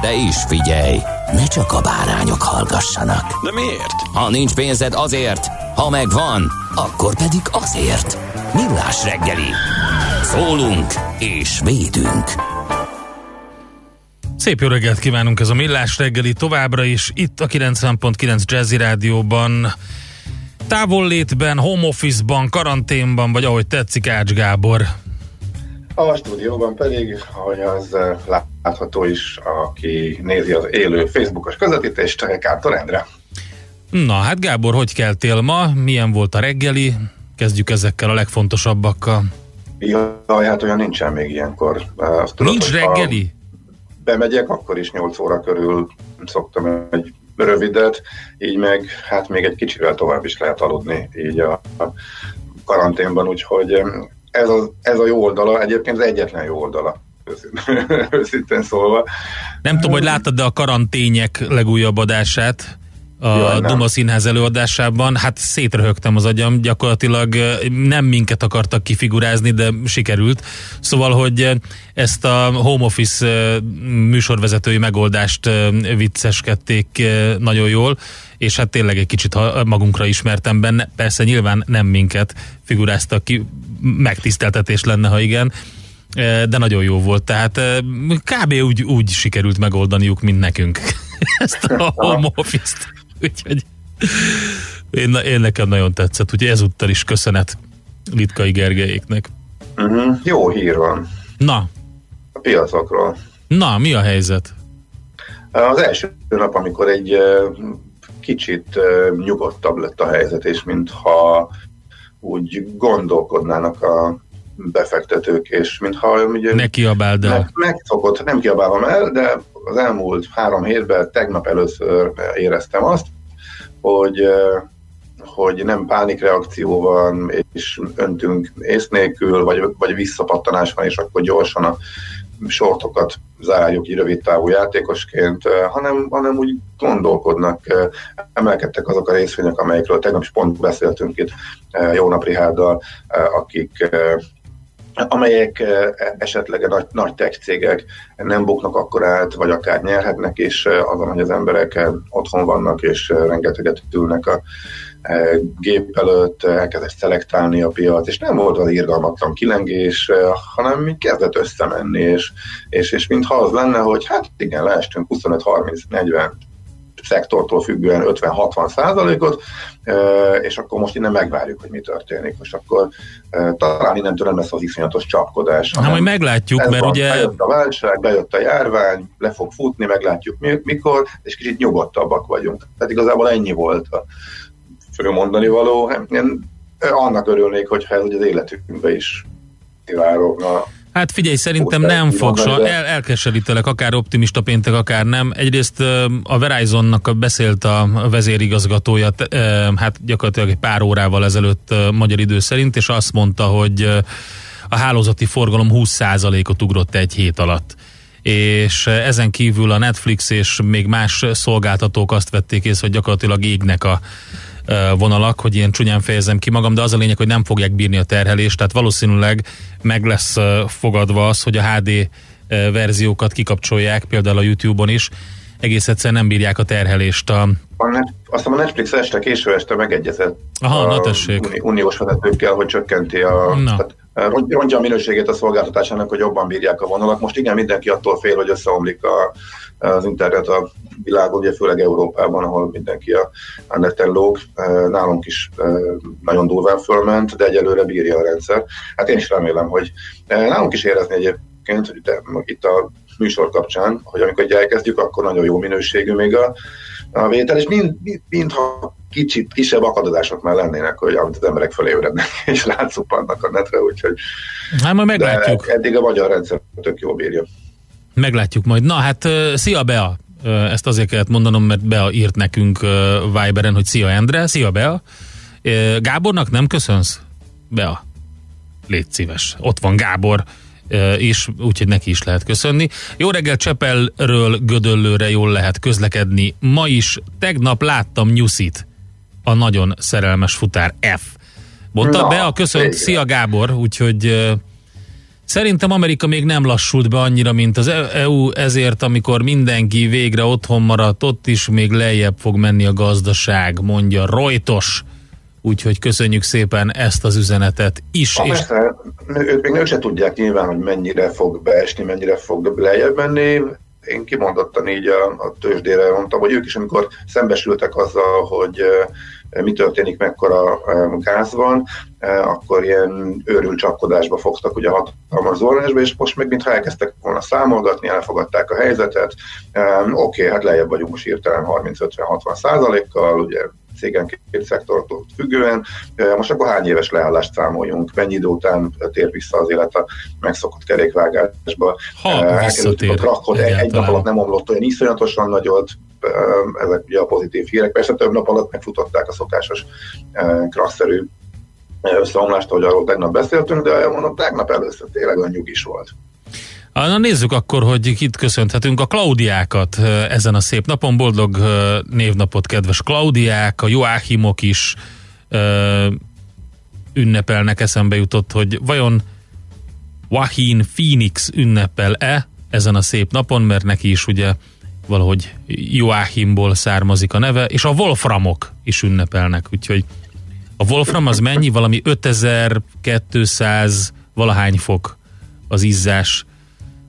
De is figyelj, ne csak a bárányok hallgassanak. De miért? Ha nincs pénzed azért, ha megvan, akkor pedig azért. Millás reggeli. Szólunk és védünk. Szép jó reggelt kívánunk, ez a Millás reggeli továbbra is, itt a 90.9 Jazzy Rádióban, távollétben, home office-ban, karanténban, vagy ahogy tetszik Ács Gábor. A stúdióban pedig, ahogy az eh, látható is, aki nézi az élő Facebookos közvetítést, Kártor Endre. Na, hát Gábor, hogy keltél ma? Milyen volt a reggeli? Kezdjük ezekkel a legfontosabbakkal. Jaj, hát olyan nincsen még ilyenkor. Azt tudod, Nincs reggeli? Bemegyek, akkor is 8 óra körül szoktam egy rövidet, így meg hát még egy kicsivel tovább is lehet aludni így a, a karanténban, úgyhogy ez a, ez a jó oldala, egyébként az egyetlen jó oldala, őszintén, szólva. Nem tudom, hogy láttad, de a karantények legújabb adását a Jaj, nem. Duma Színház előadásában, hát szétröhögtem az agyam, gyakorlatilag eh, nem minket akartak kifigurázni, de sikerült. Szóval, hogy eh, ezt a home office eh, műsorvezetői megoldást vicceskedték nagyon jól, és hát tényleg egy kicsit magunkra ismertem benne, persze nyilván nem minket figuráztak ki, megtiszteltetés lenne, ha igen, de nagyon jó volt, tehát eh, kb. úgy, úgy sikerült megoldaniuk, mint nekünk ezt a home office-t. Úgyhogy én, én nekem nagyon tetszett, úgyhogy ezúttal is köszönet Litkai Gergelyéknek. Uh-huh. Jó hír van Na, a piacokról. na, mi a helyzet? Az első nap, amikor egy kicsit nyugodtabb lett a helyzet, és mintha úgy gondolkodnának a befektetők, és mintha ugye Ne kiabáld el. meg, megszokott, nem kiabálom el, de az elmúlt három hétben tegnap először éreztem azt, hogy hogy nem pánikreakció van, és öntünk ész nélkül, vagy, vagy visszapattanás van, és akkor gyorsan a sortokat zárjuk így rövid távú játékosként, hanem, hanem úgy gondolkodnak, emelkedtek azok a részvények, amelyekről tegnap is pont beszéltünk itt Jónap Rihárdal, eh, akik amelyek eh, esetleg nagy, nagy tech cégek nem buknak akkor át, vagy akár nyerhetnek, és eh, azon, hogy az emberek eh, otthon vannak, és rengeteget ülnek a gép előtt, elkezdett szelektálni a piac, és nem volt az irgalmatlan kilengés, hanem kezdett összemenni, és, és, és mintha az lenne, hogy hát igen, leestünk 25-30-40 szektortól függően 50-60 százalékot, és akkor most innen megvárjuk, hogy mi történik. Most akkor talán innentől nem lesz az iszonyatos csapkodás. Na, majd meglátjuk, mert van, ugye Bejött a válság, bejött a járvány, le fog futni, meglátjuk mi- mikor, és kicsit nyugodtabbak vagyunk. Tehát igazából ennyi volt a fő mondani való. Én annak örülnék, hogyha ez az életünkbe is kivárogna. Hát figyelj, szerintem Úgy nem fog, mondani, so, de- el, elkeserítelek, akár optimista péntek, akár nem. Egyrészt a Verizonnak beszélt a vezérigazgatója, hát gyakorlatilag egy pár órával ezelőtt magyar idő szerint, és azt mondta, hogy a hálózati forgalom 20%-ot ugrott egy hét alatt és ezen kívül a Netflix és még más szolgáltatók azt vették észre, hogy gyakorlatilag égnek a vonalak, hogy ilyen csúnyán fejezem ki magam, de az a lényeg, hogy nem fogják bírni a terhelést, tehát valószínűleg meg lesz fogadva az, hogy a HD verziókat kikapcsolják, például a YouTube-on is, egész egyszer nem bírják a terhelést. A... A net, azt hiszem a Netflix este, késő este megegyezett Aha, na tessék. uni- uniós vezetőkkel, hogy csökkenti a... Na. Tehát, eh, ront- rontja a minőségét a szolgáltatásának, hogy jobban bírják a vonalak. Most igen, mindenki attól fél, hogy összeomlik a, az internet a világon, ugye főleg Európában, ahol mindenki a, a neten lóg. Nálunk is nagyon durván fölment, de egyelőre bírja a rendszer. Hát én is remélem, hogy nálunk is érezni egyébként, hogy de, itt a műsor kapcsán, hogy amikor egy elkezdjük, akkor nagyon jó minőségű még a, a vétel, és mind, mind, mintha kicsit kisebb akadozások már lennének, hogy amit az emberek fölébrednek, és rátszuppannak a netre, úgyhogy Hát majd meglátjuk. eddig a magyar rendszer tök jól bírja. Meglátjuk majd. Na hát, szia Bea! Ezt azért kellett mondanom, mert Bea írt nekünk Viberen, hogy szia Endre, szia Bea. Gábornak nem köszönsz? Bea, légy szíves. Ott van Gábor is, úgyhogy neki is lehet köszönni. Jó reggel Csepelről Gödöllőre jól lehet közlekedni. Ma is, tegnap láttam Nyuszit, a nagyon szerelmes futár F. Mondta Na, Bea, köszönt, végre. szia Gábor, úgyhogy Szerintem Amerika még nem lassult be annyira, mint az EU, ezért amikor mindenki végre otthon maradt, ott is még lejjebb fog menni a gazdaság, mondja Rojtos. Úgyhogy köszönjük szépen ezt az üzenetet is. Ha És persze, ők még ők se tudják nyilván, hogy mennyire fog beesni, mennyire fog lejjebb menni. Én kimondottan így a, a tőzsdére mondtam, hogy ők is, amikor szembesültek azzal, hogy mi történik, mekkora eh, gáz van, eh, akkor ilyen őrült csapkodásba fogtak ugye hatalmas zorrásba, és most meg mintha elkezdtek volna számolgatni, elfogadták a helyzetet. Eh, Oké, okay, hát lejjebb vagyunk most hirtelen 30-50-60 százalékkal, ugye cégenként szektortól függően. Most akkor hány éves leállást számoljunk, mennyi idő után tér vissza az élet a megszokott kerékvágásba. Ha visszatér a krakot, egy, egy nap alatt nem omlott olyan iszonyatosan nagyot, ezek ugye a pozitív hírek. Persze több nap alatt megfutották a szokásos krakszerű összeomlást, ahogy arról tegnap beszéltünk, de mondom, tegnap először tényleg olyan nyugis volt. Ah, Na nézzük akkor, hogy kit köszönhetünk. A Klaudiákat ö, ezen a szép napon. Boldog ö, névnapot, kedves Klaudiák, a Joáchimok is ö, ünnepelnek. Eszembe jutott, hogy vajon Joaquin Phoenix ünnepel-e ezen a szép napon, mert neki is ugye valahogy Joachimból származik a neve, és a Wolframok is ünnepelnek, úgyhogy a Wolfram az mennyi? Valami 5200 valahány fok az izzás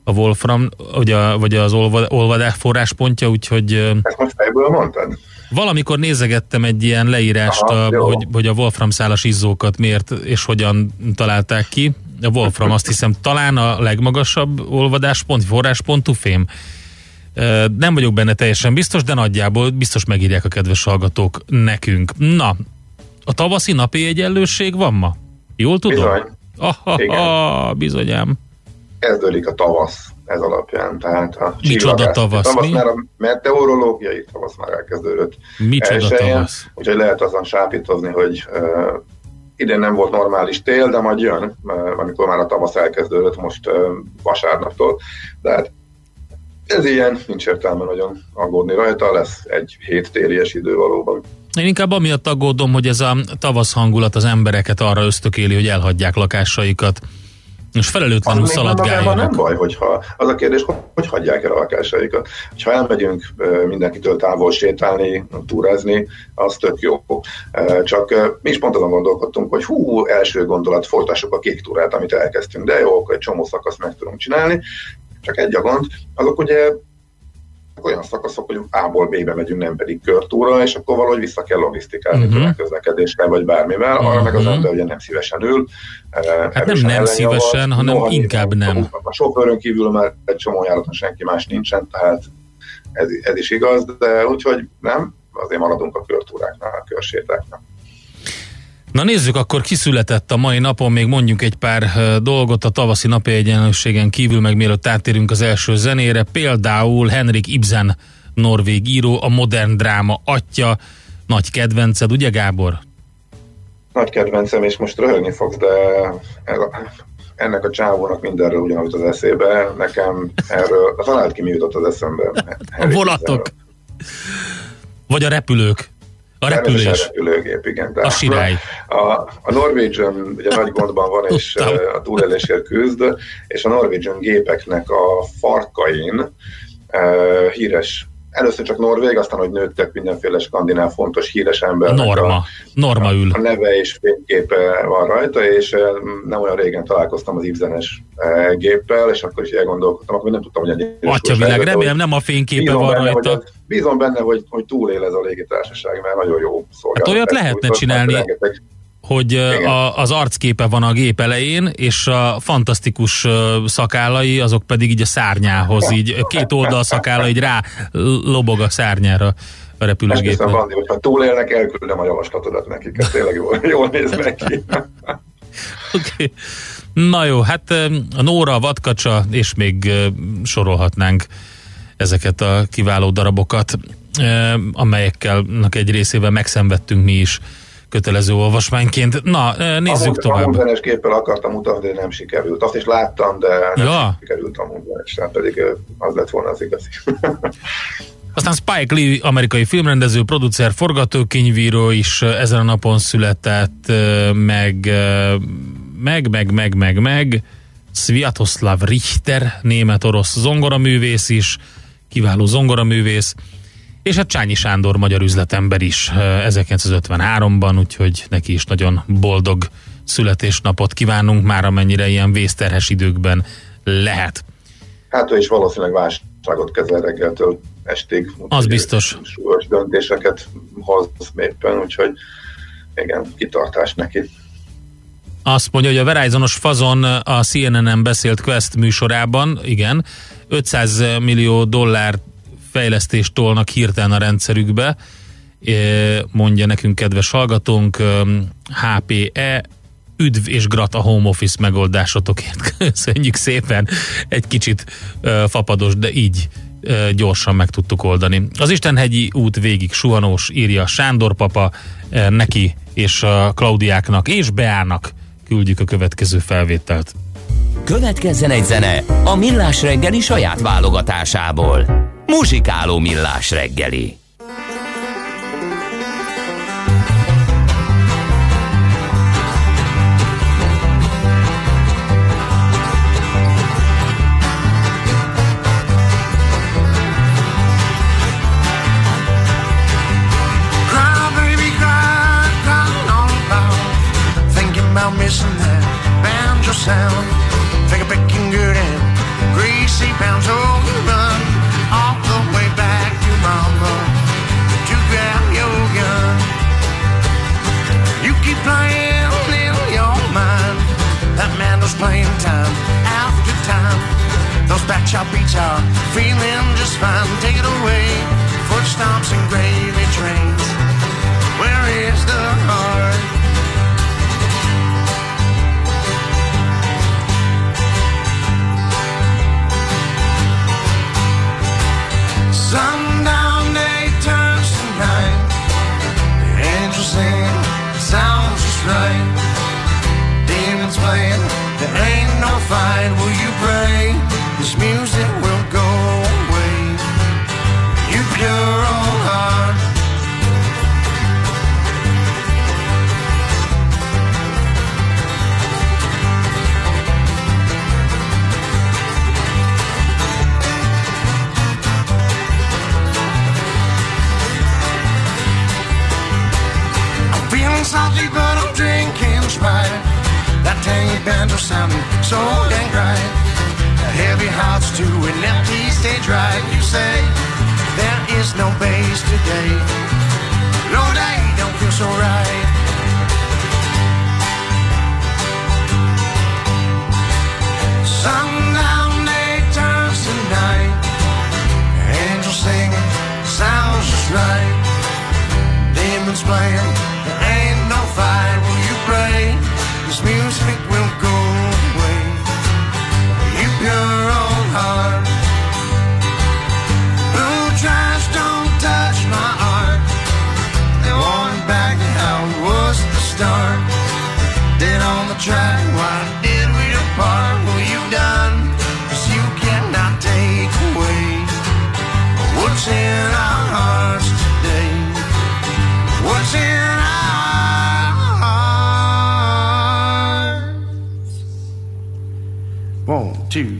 a Wolfram, vagy, a, vagy az olva, olvadás forráspontja, úgyhogy Ezt most fejből mondtad? valamikor nézegettem egy ilyen leírást, Aha, a, hogy, hogy a Wolfram szálas izzókat miért és hogyan találták ki. A Wolfram azt hiszem talán a legmagasabb olvadáspont, forráspontú fém. Nem vagyok benne teljesen biztos, de nagyjából biztos megírják a kedves hallgatók nekünk. Na, a tavaszi napi egyenlőség van ma? Jól tudom? Bizony. Aha, Igen. bizonyám. Kezdődik a tavasz ez alapján. Tehát a Micsoda tavasz, tavasz mi? már a meteorológiai tavasz már elkezdődött. Micsoda elsőjén, tavasz? Úgyhogy lehet azon sápítozni, hogy uh, idén nem volt normális tél, de majd jön, uh, amikor már a tavasz elkezdődött most uh, vasárnaptól. De hát ez ilyen, nincs értelme nagyon aggódni rajta, lesz egy hét télies idő valóban. Én inkább amiatt aggódom, hogy ez a tavasz hangulat az embereket arra ösztökéli, hogy elhagyják lakásaikat, és felelőtlenül Az önmagában nem szaladgáljanak. baj, hogyha az a kérdés, hogy, hagyják el a lakásaikat. Ha elmegyünk mindenkitől távol sétálni, túrázni, az tök jó. Csak mi is pont azon gondolkodtunk, hogy hú, első gondolat, folytassuk a kék túrát, amit elkezdtünk, de jó, akkor egy csomó szakaszt meg tudunk csinálni. Csak egy a gond, azok ugye olyan szakaszok, hogy A-ból B-be megyünk, nem pedig körtúra, és akkor valahogy vissza kell logisztikálni Mhm. uh-huh. közlekedéssel, vagy bármivel. Arra meg az Mhm. ember ugye nem szívesen ül. Hát nem nem szívesen, hanem inkább nem. A sofőrön kívül már egy csomó járaton senki más nincsen, tehát ez, ez is igaz, de úgyhogy nem, azért maradunk a körtúráknál, a körsétáknál. Na nézzük, akkor kiszületett a mai napon, még mondjuk egy pár dolgot a tavaszi napi egyenlőségen kívül, meg mielőtt átérünk az első zenére. Például Henrik Ibsen, norvég író, a modern dráma atya, nagy kedvenced, ugye Gábor? Nagy kedvencem, és most röhögni fogsz, de ennek a csávónak mindenről ugyanúgy az eszébe. Nekem erről, a talált ki mi jutott az eszembe. A vonatok. Vagy a repülők. A repülés. Természetesen repülőgép, igen. De A sirály. A, a Norwegian ugye nagy gondban van, és a túlélésért küzd, és a Norwegian gépeknek a farkain híres először csak Norvég, aztán, hogy nőttek mindenféle skandináv fontos híres ember. Norma. A, Norma ül. A neve és fényképe van rajta, és nem olyan régen találkoztam az Ibzenes géppel, és akkor is elgondolkodtam, akkor nem tudtam, hogy ennyi. Atyavilág, remélem nem a fényképe van benne, rajta. Hogy, bízom benne, hogy, hogy túlél ez a légitársaság, mert nagyon jó szolgáltatás. Hát olyat lehetne csinálni. Rengeteg hogy a, az arcképe van a gép elején, és a fantasztikus szakállai, azok pedig így a szárnyához, így két oldal szakálla, így rá lobog a szárnyára a repülőgépen. Esküszöm, Bandi, hogyha túlélnek, elküldöm a javaslatodat nekik, ez tényleg jól, jól néz neki. okay. Na jó, hát a Nóra, Vadkacsa, és még sorolhatnánk ezeket a kiváló darabokat, amelyekkel egy részével megszenvedtünk mi is kötelező olvasmányként. Na, nézzük a tovább. A munzenes képpel akartam mutatni, de nem sikerült. Azt is láttam, de nem ja. sikerült a munzenes, pedig az lett volna az igazi. Aztán Spike Lee, amerikai filmrendező, producer, forgatókönyvíró is ezen a napon született, meg, meg, meg, meg, meg, meg, Sviatoslav Richter, német-orosz zongoraművész is, kiváló zongoraművész, és hát Csányi Sándor magyar üzletember is 1953-ban, úgyhogy neki is nagyon boldog születésnapot kívánunk, már amennyire ilyen vészterhes időkben lehet. Hát ő is valószínűleg válságot kezel reggeltől estig. Az biztos. Súlyos döntéseket hoz éppen, úgyhogy igen, kitartás neki. Azt mondja, hogy a Verizonos fazon a CNN-en beszélt Quest műsorában, igen, 500 millió dollár fejlesztést tolnak hirtelen a rendszerükbe, mondja nekünk kedves hallgatónk, HPE, üdv és grat a home office megoldásotokért. Köszönjük szépen, egy kicsit fapados, de így gyorsan meg tudtuk oldani. Az Istenhegyi út végig suhanós, írja Sándor papa, neki és a Klaudiáknak és Beának küldjük a következő felvételt. Következzen egy zene a Millás reggeli saját válogatásából. Muzsikáló Millás reggeli. Fine. Take it away. Foot stomps and gravy banjo sounding so dang right. Heavy hearts to an empty stage right. You say there is no bass today. No day don't feel so right. Sundown day turns to night. Angels singing, sounds just right. Demons playing,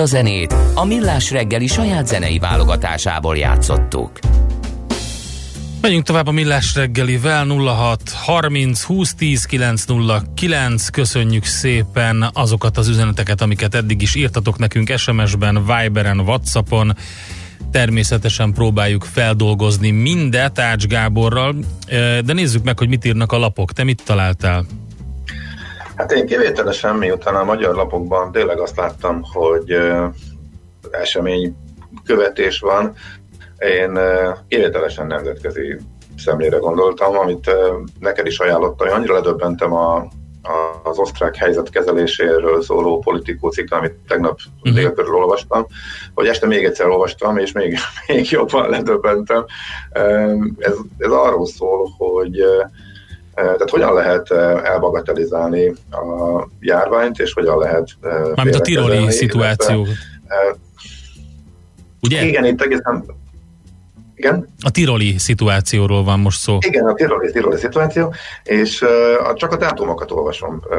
A zenét a Millás reggeli saját zenei válogatásából játszottuk. Megyünk tovább a Millás reggelivel 06 30 20 10 909. Köszönjük szépen azokat az üzeneteket, amiket eddig is írtatok nekünk SMS-ben, Viberen, Whatsappon. Természetesen próbáljuk feldolgozni mindet Ács Gáborral, de nézzük meg, hogy mit írnak a lapok. Te mit találtál? Hát én kivételesen, miután a magyar lapokban tényleg azt láttam, hogy esemény követés van, én kivételesen nemzetközi szemlére gondoltam, amit neked is ajánlottam, hogy annyira ledöbbentem a, az osztrák helyzet kezeléséről szóló politikó cikk, amit tegnap uh-huh. olvastam, hogy este még egyszer olvastam, és még, még jobban ledöbbentem. Ez, ez arról szól, hogy tehát hogyan lehet elbagatelizálni a járványt, és hogyan lehet... Mármint a tiroli szituáció. Ugye? Igen, itt egészen igen? A tiroli szituációról van most szó. Igen, a tiroli, tiroli szituáció, és uh, csak a dátumokat olvasom uh,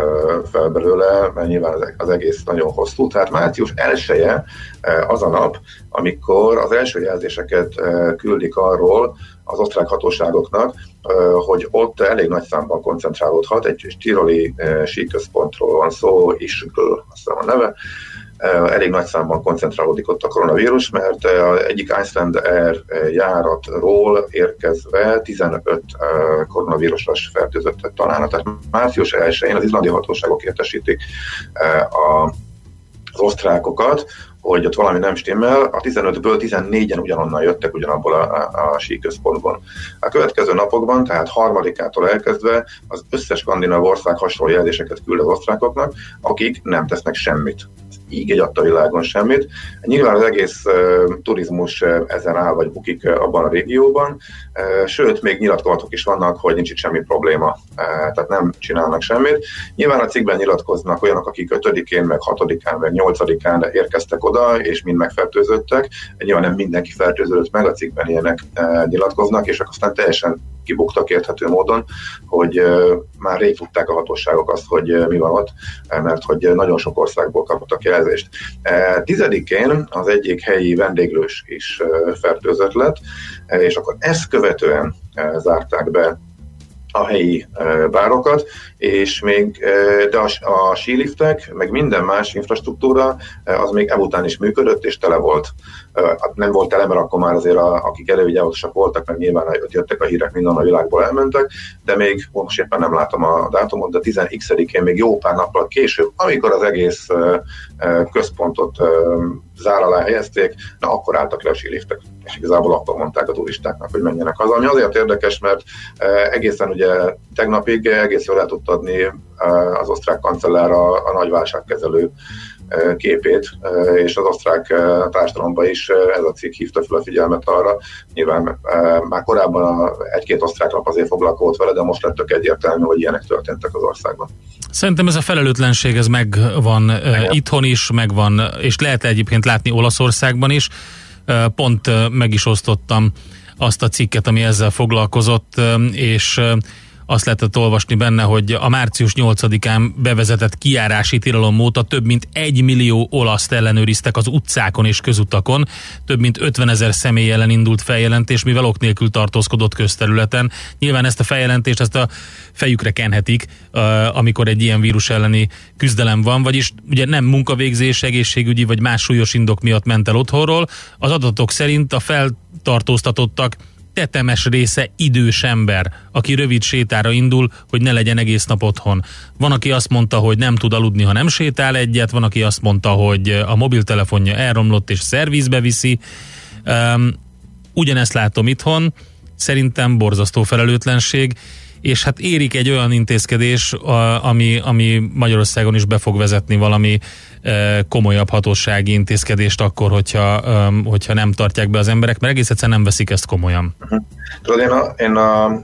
fel belőle, mert nyilván az, az egész nagyon hosszú. Tehát március 1 uh, az a nap, amikor az első jelzéseket uh, küldik arról az osztrák hatóságoknak, hogy ott elég nagy számban koncentrálódhat, egy tiroli síközpontról van szó, Ischgl, azt hiszem a neve, elég nagy számban koncentrálódik ott a koronavírus, mert egyik Iceland Air járatról érkezve 15 koronavírusos fertőzöttet találnak. Tehát március 1-én az izlandi hatóságok értesítik a az osztrákokat, hogy ott valami nem stimmel, a 15-ből 14-en ugyanonnan jöttek ugyanabból a, a, a síközpontból. A következő napokban, tehát harmadikától elkezdve az összes skandináv ország hasonló jelzéseket küld az osztrákoknak, akik nem tesznek semmit így egy adta világon semmit. Nyilván az egész turizmus ezen áll, vagy bukik abban a régióban, sőt, még nyilatkozatok is vannak, hogy nincs itt semmi probléma, tehát nem csinálnak semmit. Nyilván a cikkben nyilatkoznak olyanok, akik 5-én, meg 6-án, meg 8-án érkeztek oda, és mind megfertőzöttek. Nyilván nem mindenki fertőződött meg, a cikkben ilyenek nyilatkoznak, és aztán teljesen kibuktak érthető módon, hogy már rég tudták a hatóságok azt, hogy mi van ott, mert hogy nagyon sok országból kaptak el jelzést. Tizedikén az egyik helyi vendéglős is fertőzött lett, és akkor ezt követően zárták be a helyi bárokat, és még, de a, a síliftek, meg minden más infrastruktúra, az még után is működött, és tele volt. Hát nem volt tele, mert akkor már azért a, akik elővigyázatosak voltak, meg nyilván ott jöttek a hírek, minden a világból elmentek, de még most éppen nem látom a dátumot, de 10x-én még jó pár nappal később, amikor az egész központot zár alá helyezték, na akkor álltak le a síliftek, és igazából akkor mondták a turistáknak, hogy menjenek haza. Ami azért érdekes, mert egészen ugye tegnapig egész jól el tudta adni az osztrák kancellár a, a nagy válságkezelő képét, és az osztrák társadalomban is ez a cikk hívta fel a figyelmet arra. Nyilván már korábban egy-két osztrák lap azért foglalkozott vele, de most lettek egyértelmű, hogy ilyenek történtek az országban. Szerintem ez a felelőtlenség, ez megvan Igen. itthon is, megvan, és lehet egyébként látni Olaszországban is. Pont meg is osztottam azt a cikket, ami ezzel foglalkozott, és azt lehetett olvasni benne, hogy a március 8-án bevezetett kiárási tilalom óta több mint egy millió olaszt ellenőriztek az utcákon és közutakon, több mint 50 ezer személy ellen indult feljelentés, mivel ok nélkül tartózkodott közterületen. Nyilván ezt a feljelentést, ezt a fejükre kenhetik, amikor egy ilyen vírus elleni küzdelem van, vagyis ugye nem munkavégzés, egészségügyi vagy más súlyos indok miatt ment el otthonról. Az adatok szerint a feltartóztatottak tetemes része idős ember, aki rövid sétára indul, hogy ne legyen egész nap otthon. Van, aki azt mondta, hogy nem tud aludni, ha nem sétál egyet, van, aki azt mondta, hogy a mobiltelefonja elromlott és szervizbe viszi. Um, ugyanezt látom itthon, szerintem borzasztó felelőtlenség, és hát érik egy olyan intézkedés, ami, ami Magyarországon is be fog vezetni valami e, komolyabb hatósági intézkedést akkor, hogyha, hogyha nem tartják be az emberek, mert egész egyszerűen nem veszik ezt komolyan. Uh-huh. Tudod, én a, én a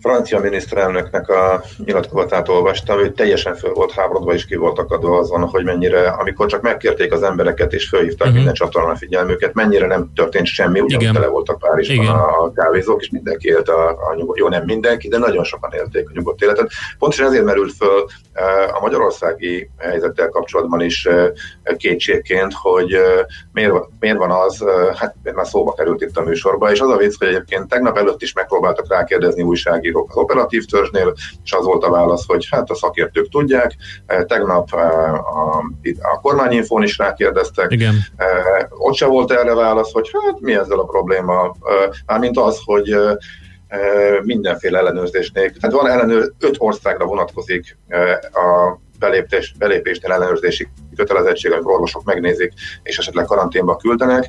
francia miniszterelnöknek a nyilatkozatát olvastam, ő teljesen föl volt háborodva és ki volt akadva azon, hogy mennyire, amikor csak megkérték az embereket és felhívták uh-huh. minden csatornán figyelmüket, mennyire nem történt semmi, ugyanúgy tele voltak Párizsban Igen. a kávézók, és mindenki élte a, a nyugodt, jó nem mindenki, de nagyon sokan élték a nyugodt életet. Pontosan ezért merült föl a magyarországi helyzettel kapcsolatban is kétségként, hogy miért, miért van az, hát már szóba került itt a műsorba, és az a vicc, hogy egyébként tegnap előtt is megpróbáltak rákérdezni újságírók az operatív törzsnél, és az volt a válasz, hogy hát a szakértők tudják. Tegnap a, a, a kormányinfón is rákérdeztek. Igen. Ott se volt erre válasz, hogy hát mi ezzel a probléma. Mármint az, hogy mindenféle ellenőrzés nélkül. Tehát van ellenőr, öt országra vonatkozik a belépés, belépésnél ellenőrzési kötelezettség, amikor orvosok megnézik, és esetleg karanténba küldenek.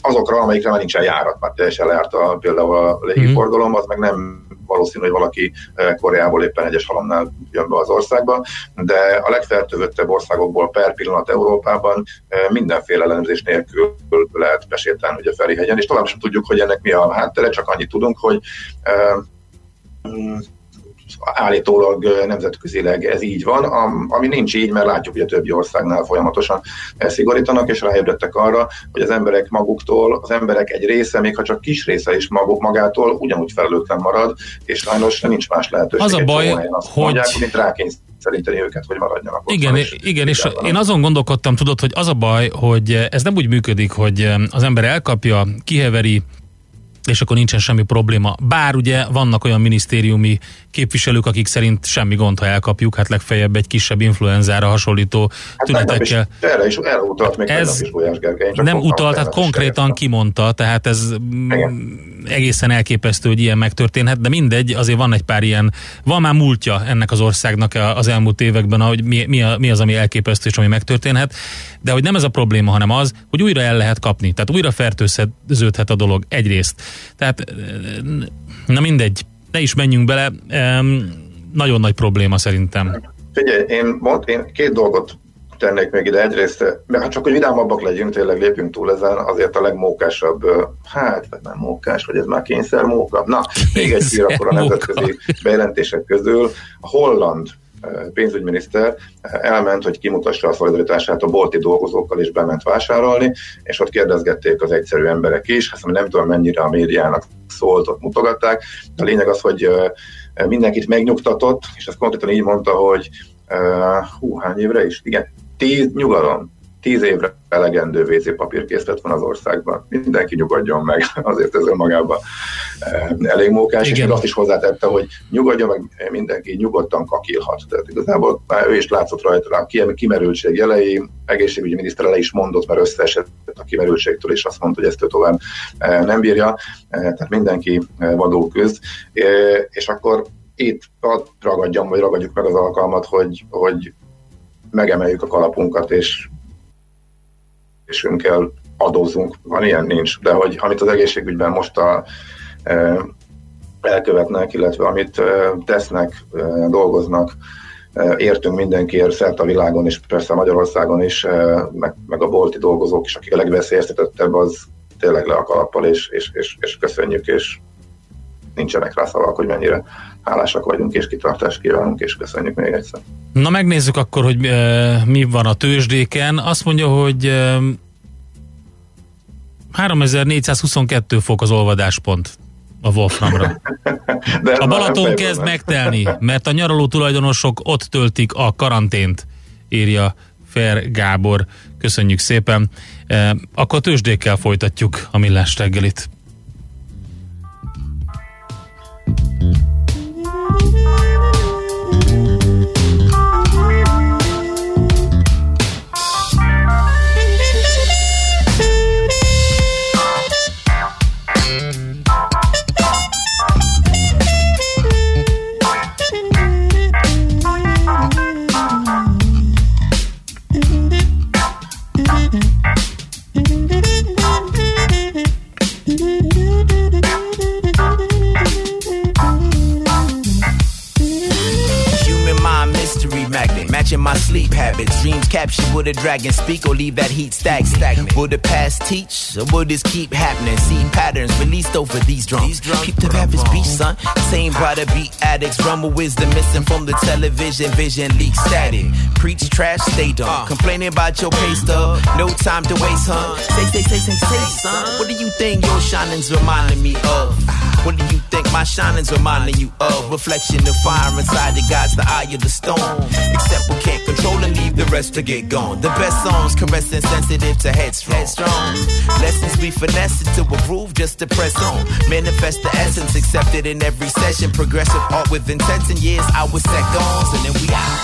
Azokra, amelyikre már nincsen járat, már teljesen leárt a, például a légiforgalom, az meg nem valószínű, hogy valaki Koreából éppen egyes halomnál jön be az országba, de a legfertőzöttebb országokból per pillanat Európában mindenféle ellenőrzés nélkül lehet besétálni ugye Ferihegyen, és tovább sem tudjuk, hogy ennek mi a háttere, csak annyit tudunk, hogy állítólag nemzetközileg ez így van, ami nincs így, mert látjuk, hogy a többi országnál folyamatosan szigorítanak, és ráébredtek arra, hogy az emberek maguktól, az emberek egy része, még ha csak kis része is maguk magától, ugyanúgy felelőtlen marad, és sajnos nincs más lehetőség. Az a baj, hogy... Mondják, mint rákényszer szerinteni őket, hogy maradjanak Igen, és igen, és én azon gondolkodtam, tudod, hogy az a baj, hogy ez nem úgy működik, hogy az ember elkapja, kiheveri, és akkor nincsen semmi probléma. Bár ugye vannak olyan minisztériumi képviselők, akik szerint semmi gond, ha elkapjuk, hát legfeljebb egy kisebb influenzára hasonlító hát tünetekkel. Is, erre is elutalt még ez is Gergely, nem utalt, tehát konkrétan kimondta, tehát ez Igen. egészen elképesztő, hogy ilyen megtörténhet, de mindegy, azért van egy pár ilyen, van már múltja ennek az országnak az elmúlt években, hogy mi, mi, a, mi az, ami elképesztő és ami megtörténhet, de hogy nem ez a probléma, hanem az, hogy újra el lehet kapni, tehát újra fertőződhet a dolog egyrészt. Tehát na mindegy, ne is menjünk bele, nagyon nagy probléma szerintem. Figyelj, én, mond, én két dolgot tennék még ide. Egyrészt, mert hát csak hogy vidámabbak legyünk, tényleg lépjünk túl ezen, azért a legmókásabb, hát vagy nem mókás, vagy ez már kényszer móka. Na, még egy hír akkor a nemzetközi bejelentések közül. A holland pénzügyminiszter elment, hogy kimutassa a szolidaritását a bolti dolgozókkal, és bement vásárolni, és ott kérdezgették az egyszerű emberek is, hát nem tudom mennyire a médiának szólt, ott mutogatták. A lényeg az, hogy mindenkit megnyugtatott, és ezt konkrétan így mondta, hogy hú, hány évre is? Igen, tíz nyugalom, tíz évre elegendő WC papírkészlet van az országban. Mindenki nyugodjon meg, azért ez önmagában eh, elég mókás, Igen. és azt is hozzátette, hogy nyugodjon meg, mindenki nyugodtan kakilhat. Tehát igazából már ő is látszott rajta a kimerültség jelei, egészségügyi miniszter le is mondott, mert összeesett a kimerültségtől, és azt mondta, hogy ezt ő tovább eh, nem bírja. Eh, tehát mindenki vadul küzd. És akkor itt ragadjam, vagy ragadjuk meg az alkalmat, hogy, hogy megemeljük a kalapunkat, és és kell adózzunk, van ilyen? Nincs, de hogy amit az egészségügyben most a, e, elkövetnek, illetve amit e, tesznek, e, dolgoznak, e, értünk mindenkiért szert a világon, és persze Magyarországon is, e, meg, meg a bolti dolgozók is, akik a legveszélyeztetettebb, az tényleg le a kalappal, és, és, és, és köszönjük, és nincsenek rá szavak, hogy mennyire hálásak vagyunk, és kitartást kívánunk, és köszönjük még egyszer. Na megnézzük akkor, hogy e, mi van a tőzsdéken. Azt mondja, hogy e, 3422 fok az olvadáspont a Wolframra. De a Balaton kezd megtelni, mert a nyaraló tulajdonosok ott töltik a karantént, írja Fer Gábor. Köszönjük szépen. E, akkor tőzsdékkel folytatjuk a millás reggelit. Matching my sleep habits. Dreams captured with a dragon speak or leave that heat stagnant. stagnant. Will the past teach or will this keep happening? See patterns released over these drums. These drums Keep the rappers beat, son. Same brother beat addicts. Rumble wisdom missing from the television. Vision leak static. Preach trash, stay dumb. Uh. Complaining about your pay stub. No time to waste, huh? Say, say, say, say, say, son. What do you think your shining's reminding me of? What do you think my shining's reminding you of? Reflection of fire inside the God's the eye of the storm. Except can't control and leave the rest to get gone. The best songs caressing sensitive to headstrong. headstrong. Lessons we finesse it to a groove just to press on. Manifest the essence accepted in every session. Progressive art with intense and years, our seconds, and then we out.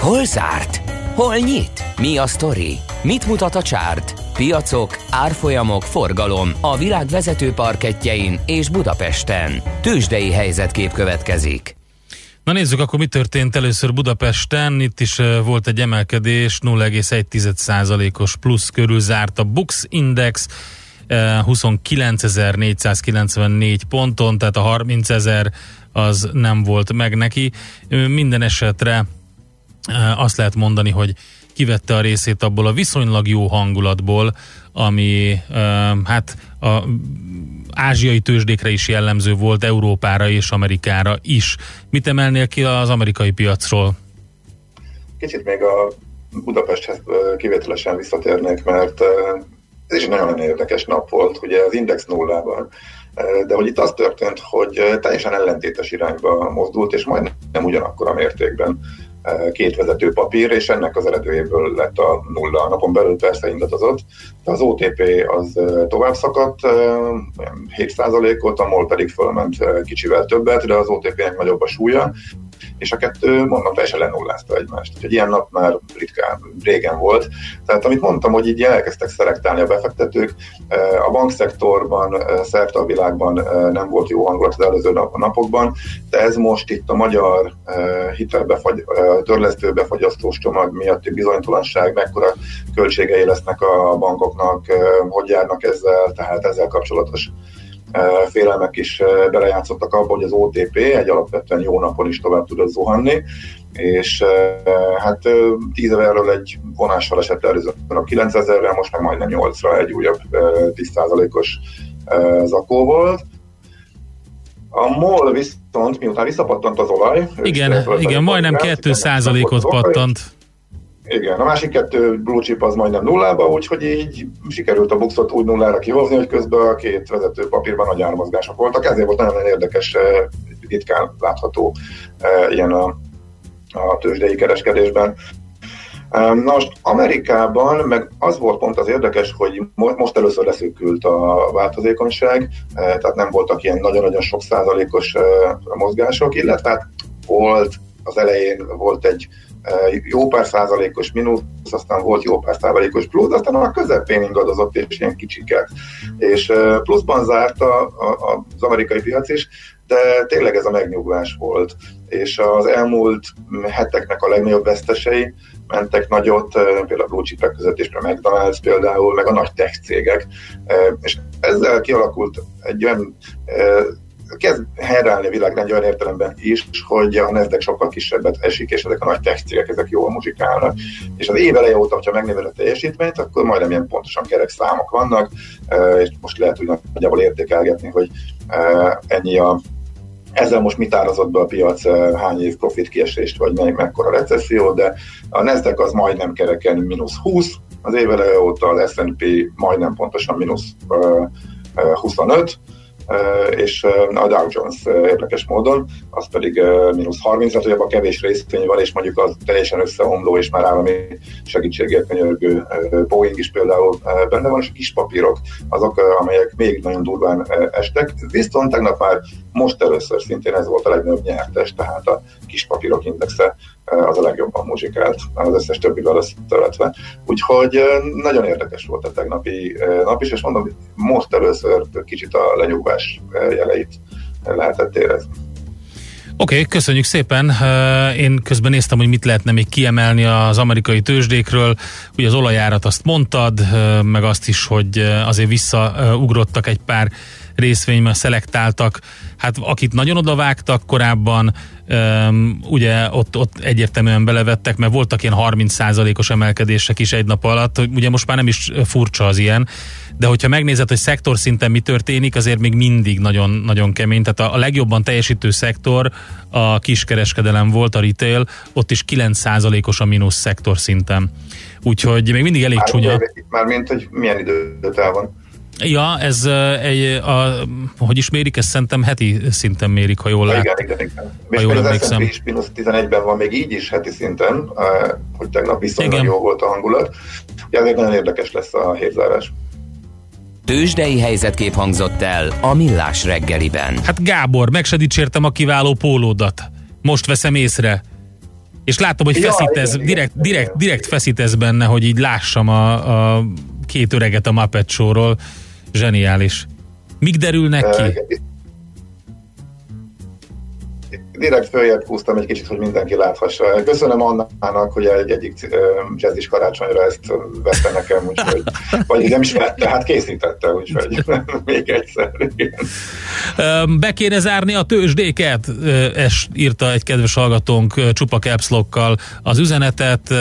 Hol zárt? Hol nyit? Mi a sztori? Mit mutat a csárt? Piacok, árfolyamok, forgalom a világ vezető parketjein és Budapesten. Tősdei helyzetkép következik. Na nézzük akkor, mi történt először Budapesten. Itt is volt egy emelkedés, 0,1%-os plusz körül zárt a Bux Index, 29.494 ponton, tehát a 30 ezer az nem volt meg neki. Minden esetre azt lehet mondani, hogy kivette a részét abból a viszonylag jó hangulatból, ami hát a ázsiai tőzsdékre is jellemző volt, Európára és Amerikára is. Mit emelnél ki az amerikai piacról? Kicsit még a Budapesthez kivételesen visszatérnék, mert ez is nagyon érdekes nap volt, ugye az Index nullában, de hogy itt az történt, hogy teljesen ellentétes irányba mozdult, és majdnem ugyanakkor a mértékben két vezető papír, és ennek az eredőjéből lett a nulla. A napon belül persze indatozott, de az OTP az tovább szakadt, 7%-ot, a MOL pedig fölment kicsivel többet, de az OTP-nek nagyobb a súlya, és a kettő mondom teljesen lenullázta egymást. Úgyhogy ilyen nap már ritkán, régen volt. Tehát amit mondtam, hogy így elkezdtek szelektálni a befektetők, a bankszektorban, szerte a világban nem volt jó hangulat az előző napokban, de ez most itt a magyar hitelbefagy, törlesztő befagyasztós csomag miatti bizonytalanság, mekkora költségei lesznek a bankoknak, hogy járnak ezzel, tehát ezzel kapcsolatos félelmek is belejátszottak abba, hogy az OTP egy alapvetően jó napon is tovább tudott zuhanni, és hát 10 ezerről egy vonással esett előzően a 9000-rel, most meg majdnem 8-ra egy újabb 10%-os zakó volt. A MOL viszont, miután visszapattant az olaj... Igen, igen majdnem 2%-ot pattant. Igen, a másik kettő blue chip az majdnem nullába, úgyhogy így sikerült a buxot úgy nullára kihozni, hogy közben a két vezető papírban nagy ármozgások voltak. Ezért volt nagyon érdekes, eh, ritkán látható eh, ilyen a, a tőzsdei kereskedésben. Na most Amerikában meg az volt pont az érdekes, hogy most először leszűkült a változékonyság, eh, tehát nem voltak ilyen nagyon-nagyon sok százalékos mozgások, illetve hát volt az elején volt egy jó pár százalékos mínusz, aztán volt jó pár százalékos plusz, aztán a közepén ingadozott és ilyen kicsiket. És pluszban zárt a, a, az amerikai piac is, de tényleg ez a megnyugvás volt. És az elmúlt heteknek a legnagyobb vesztesei mentek nagyot, például a blue chipek között a McDonald's például, meg a nagy tech cégek. És ezzel kialakult egy olyan kezd helyreállni a világrend olyan értelemben is, hogy a Nasdaq sokkal kisebbet esik, és ezek a nagy tech cégek, ezek jól muzsikálnak. És az év eleje óta, hogyha megnézed a teljesítményt, akkor majdnem ilyen pontosan kerek számok vannak, és most lehet úgy nagyjából értékelgetni, hogy ennyi a ezzel most mit árazott be a piac, hány év profit kiesést, vagy melyik mekkora recesszió, de a Nasdaq az majdnem kereken mínusz 20, az év eleje óta az S&P majdnem pontosan mínusz 25, és a Dow Jones érdekes módon, az pedig mínusz 30, tehát hogy abban kevés részvény van, és mondjuk az teljesen összeomló, és már állami segítségért könyörgő Boeing is például benne van, és a kis papírok azok, amelyek még nagyon durván estek. Viszont tegnap már most először szintén ez volt a legnagyobb nyertes, tehát a kis papírok indexe az a legjobban muzsikált az összes többivel összevetve. Úgyhogy nagyon érdekes volt a tegnapi nap is, és mondom, most először kicsit a lenyugvás jeleit lehetett érezni. Oké, okay, köszönjük szépen. Én közben néztem, hogy mit lehetne még kiemelni az amerikai tőzsdékről. Ugye az olajárat azt mondtad, meg azt is, hogy azért visszaugrottak egy pár részvényben, szelektáltak. Hát akit nagyon odavágtak korábban, um, ugye ott, ott egyértelműen belevettek, mert voltak ilyen 30%-os emelkedések is egy nap alatt, ugye most már nem is furcsa az ilyen, de hogyha megnézed, hogy szektor szinten mi történik, azért még mindig nagyon, nagyon kemény. Tehát a, a legjobban teljesítő szektor a kiskereskedelem volt, a retail, ott is 9%-os a mínusz szektor szinten. Úgyhogy még mindig elég már csúnya. Már mint, hogy milyen időt el van. Ja, ez egy, a, hogy is mérik, ezt szerintem heti szinten mérik, ha jól látom. Igen, igen, igen. És jól az S&P is mínusz 11-ben van még így is heti szinten, hogy tegnap viszonylag igen. jó volt a hangulat. Ja, ezért nagyon érdekes lesz a hétzárás. Tőzsdei helyzetkép hangzott el a Millás reggeliben. Hát Gábor, meg se dicsértem a kiváló pólódat. Most veszem észre. És látom, hogy feszítesz, ja, direkt, igen, direkt, direkt feszítesz benne, hogy így lássam a, a két öreget a Muppet Show-ról. Zseniális. Mik derülnek ki? direkt följebb húztam egy kicsit, hogy mindenki láthassa. Köszönöm Annának, hogy egy, egyik jazzis karácsonyra ezt vette nekem, úgyhogy, vagy nem is vette, hát készítette, úgyhogy még egyszer. Igen. Be kéne zárni a tőzsdéket, es írta egy kedves hallgatónk csupa capslokkal az üzenetet.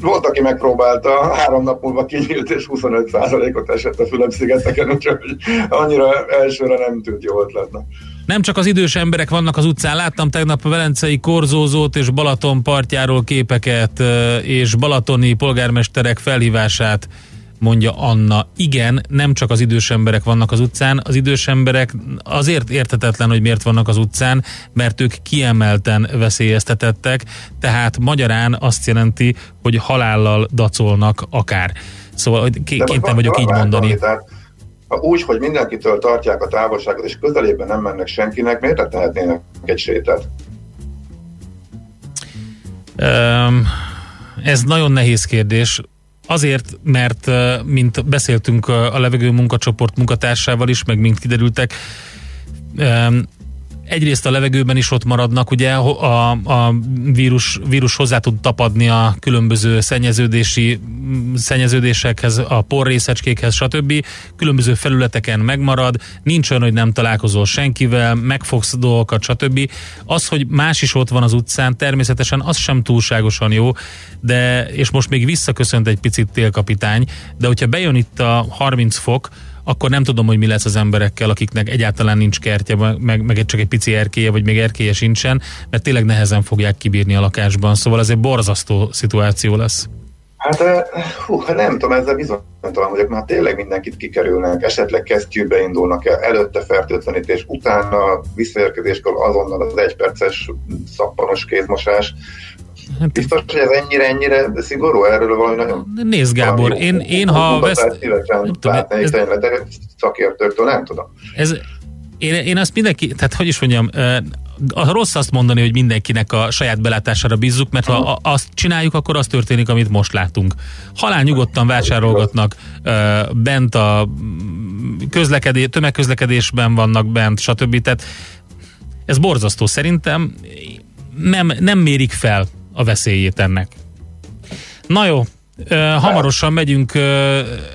Volt, aki megpróbálta, három nap múlva kinyílt, és 25%-ot esett a Fülöp-szigeteken, úgyhogy annyira elsőre nem tűnt jó ötletnek. Nem csak az idős emberek vannak az utcán, láttam tegnap a Velencei korzózót és Balaton partjáról képeket, és balatoni polgármesterek felhívását mondja Anna. Igen, nem csak az idős emberek vannak az utcán, az idős emberek azért értetetlen, hogy miért vannak az utcán, mert ők kiemelten veszélyeztetettek, tehát magyarán azt jelenti, hogy halállal dacolnak akár. Szóval kénytelen vagyok így mondani. Tehát úgy, hogy mindenkitől tartják a távolságot, és közelében nem mennek senkinek, miért tehetnének egy sétát? Um, ez nagyon nehéz kérdés. Azért, mert mint beszéltünk a levegő munkacsoport munkatársával is, meg mint kiderültek, egyrészt a levegőben is ott maradnak, ugye a, a vírus, vírus hozzá tud tapadni a különböző szennyeződési szennyeződésekhez, a porrészecskékhez, stb. Különböző felületeken megmarad, nincs olyan, hogy nem találkozol senkivel, megfogsz dolgokat, stb. Az, hogy más is ott van az utcán, természetesen az sem túlságosan jó, de, és most még visszaköszönt egy picit télkapitány, de hogyha bejön itt a 30 fok, akkor nem tudom, hogy mi lesz az emberekkel, akiknek egyáltalán nincs kertje, meg, meg csak egy pici erkéje, vagy még erkéje sincsen, mert tényleg nehezen fogják kibírni a lakásban. Szóval ez egy borzasztó szituáció lesz. Hát, eh, hú, hát nem tudom, ezzel bizonytalan vagyok, mert tényleg mindenkit kikerülnek, esetleg kesztyűbe indulnak el, előtte fertőtlenítés, utána visszaérkezéskor azonnal az egyperces szappanos kézmosás. Hát, Biztos, hogy ez ennyire, ennyire szigorú? Erről valami nagyon... Nézd Gábor, én, én, én ha... Vesz... Látni, ez, tényleg, szakértőktől nem tudom. Ez, én, én azt mindenki, tehát hogy is mondjam, a rossz azt mondani, hogy mindenkinek a saját belátására bízzuk, mert ha azt csináljuk, akkor az történik, amit most látunk. Halál nyugodtan vásárolgatnak, bent a közlekedés, tömegközlekedésben vannak bent, stb. Tehát ez borzasztó. Szerintem nem, nem mérik fel a veszélyét ennek. Na jó, hamarosan megyünk,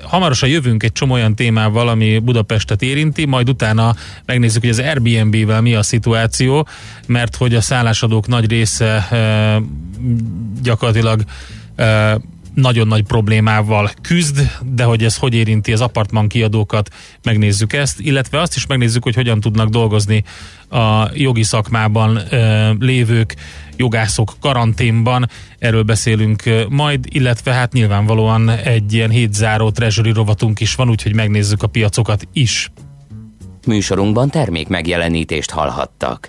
hamarosan jövünk egy csomó olyan témával, ami Budapestet érinti, majd utána megnézzük, hogy az Airbnb-vel mi a szituáció, mert hogy a szállásadók nagy része gyakorlatilag nagyon nagy problémával küzd, de hogy ez hogy érinti az apartman kiadókat, megnézzük ezt, illetve azt is megnézzük, hogy hogyan tudnak dolgozni a jogi szakmában lévők, jogászok karanténban, erről beszélünk majd, illetve hát nyilvánvalóan egy ilyen hétzáró treasury rovatunk is van, úgyhogy megnézzük a piacokat is. Műsorunkban termék megjelenítést hallhattak.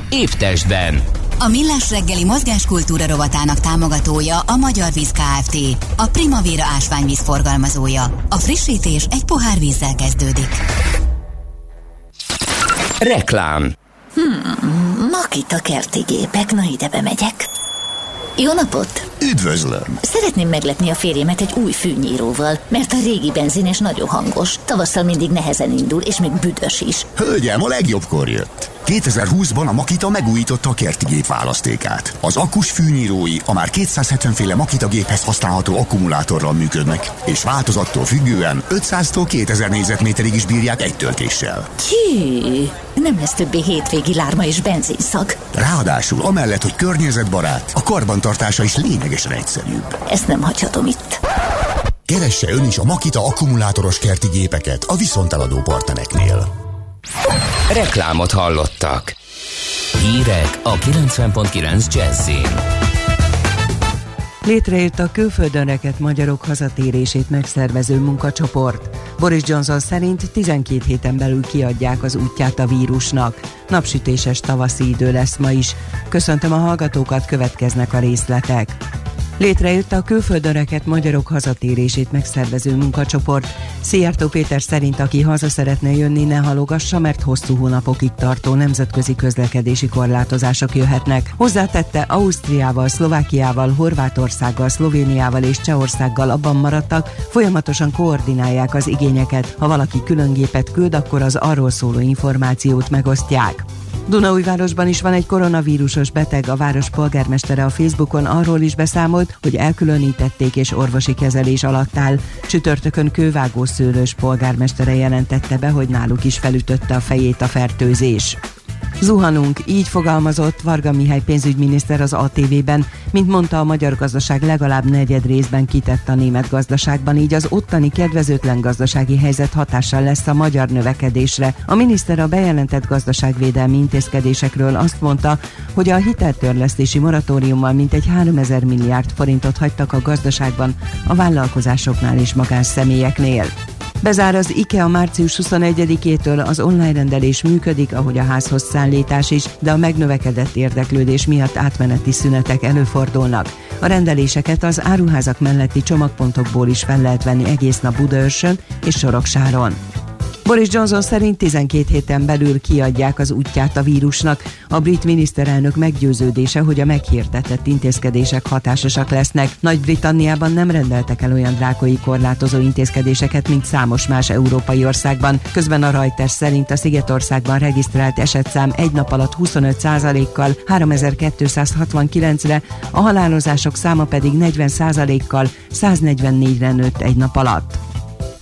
Évtestben a Millás reggeli mozgáskultúra rovatának támogatója a Magyar Víz Kft. A Primavera ásványvíz forgalmazója. A frissítés egy pohár vízzel kezdődik. Reklám Hmm, Makita kerti gépek, na ide bemegyek. Jó napot! Üdvözlöm! Szeretném meglepni a férjemet egy új fűnyíróval, mert a régi benzines nagyon hangos. Tavasszal mindig nehezen indul, és még büdös is. Hölgyem, a legjobbkor jött. 2020-ban a Makita megújította a kerti gép választékát. Az akkus fűnyírói a már 270 féle Makita géphez használható akkumulátorral működnek, és változattól függően 500-tól 2000 négyzetméterig is bírják egy töltéssel. Ki? Nem lesz többé hétvégi lárma és benzinszag. Ráadásul, amellett, hogy környezetbarát, a karbantartása is lényegesen egyszerűbb. Ezt nem hagyhatom itt. Keresse ön is a Makita akkumulátoros kerti gépeket a viszonteladó partnereknél. Reklámot hallottak. Hírek a 90.9 Jazzin. Létrejött a külföldön reket magyarok hazatérését megszervező munkacsoport. Boris Johnson szerint 12 héten belül kiadják az útját a vírusnak. Napsütéses tavaszi idő lesz ma is. Köszöntöm a hallgatókat, következnek a részletek. Létrejött a külföldönreket magyarok hazatérését megszervező munkacsoport. Szijjártó Péter szerint, aki haza szeretne jönni, ne halogassa, mert hosszú hónapokig tartó nemzetközi közlekedési korlátozások jöhetnek. Hozzátette, Ausztriával, Szlovákiával, Horvátországgal, Szlovéniával és Csehországgal abban maradtak, folyamatosan koordinálják az igényeket. Ha valaki külön gépet küld, akkor az arról szóló információt megosztják. Dunaújvárosban is van egy koronavírusos beteg, a város polgármestere a Facebookon arról is beszámolt, hogy elkülönítették és orvosi kezelés alatt áll. Csütörtökön kővágó szőlős polgármestere jelentette be, hogy náluk is felütötte a fejét a fertőzés. Zuhanunk, így fogalmazott Varga Mihály pénzügyminiszter az ATV-ben, mint mondta a magyar gazdaság legalább negyed részben kitett a német gazdaságban, így az ottani kedvezőtlen gazdasági helyzet hatással lesz a magyar növekedésre. A miniszter a bejelentett gazdaságvédelmi intézkedésekről azt mondta, hogy a hiteltörlesztési moratóriummal mintegy 3000 milliárd forintot hagytak a gazdaságban a vállalkozásoknál és magánszemélyeknél. Bezár az IKEA március 21-től az online rendelés működik, ahogy a házhoz szállítás is, de a megnövekedett érdeklődés miatt átmeneti szünetek előfordulnak. A rendeléseket az áruházak melletti csomagpontokból is fel lehet venni egész nap Budaörsön és Soroksáron. Boris Johnson szerint 12 héten belül kiadják az útját a vírusnak. A brit miniszterelnök meggyőződése, hogy a meghirdetett intézkedések hatásosak lesznek. Nagy-Britanniában nem rendeltek el olyan drákoi korlátozó intézkedéseseket, mint számos más európai országban. Közben a Reuters szerint a Szigetországban regisztrált esetszám egy nap alatt 25%-kal 3269-re, a halálozások száma pedig 40%-kal 144-re nőtt egy nap alatt.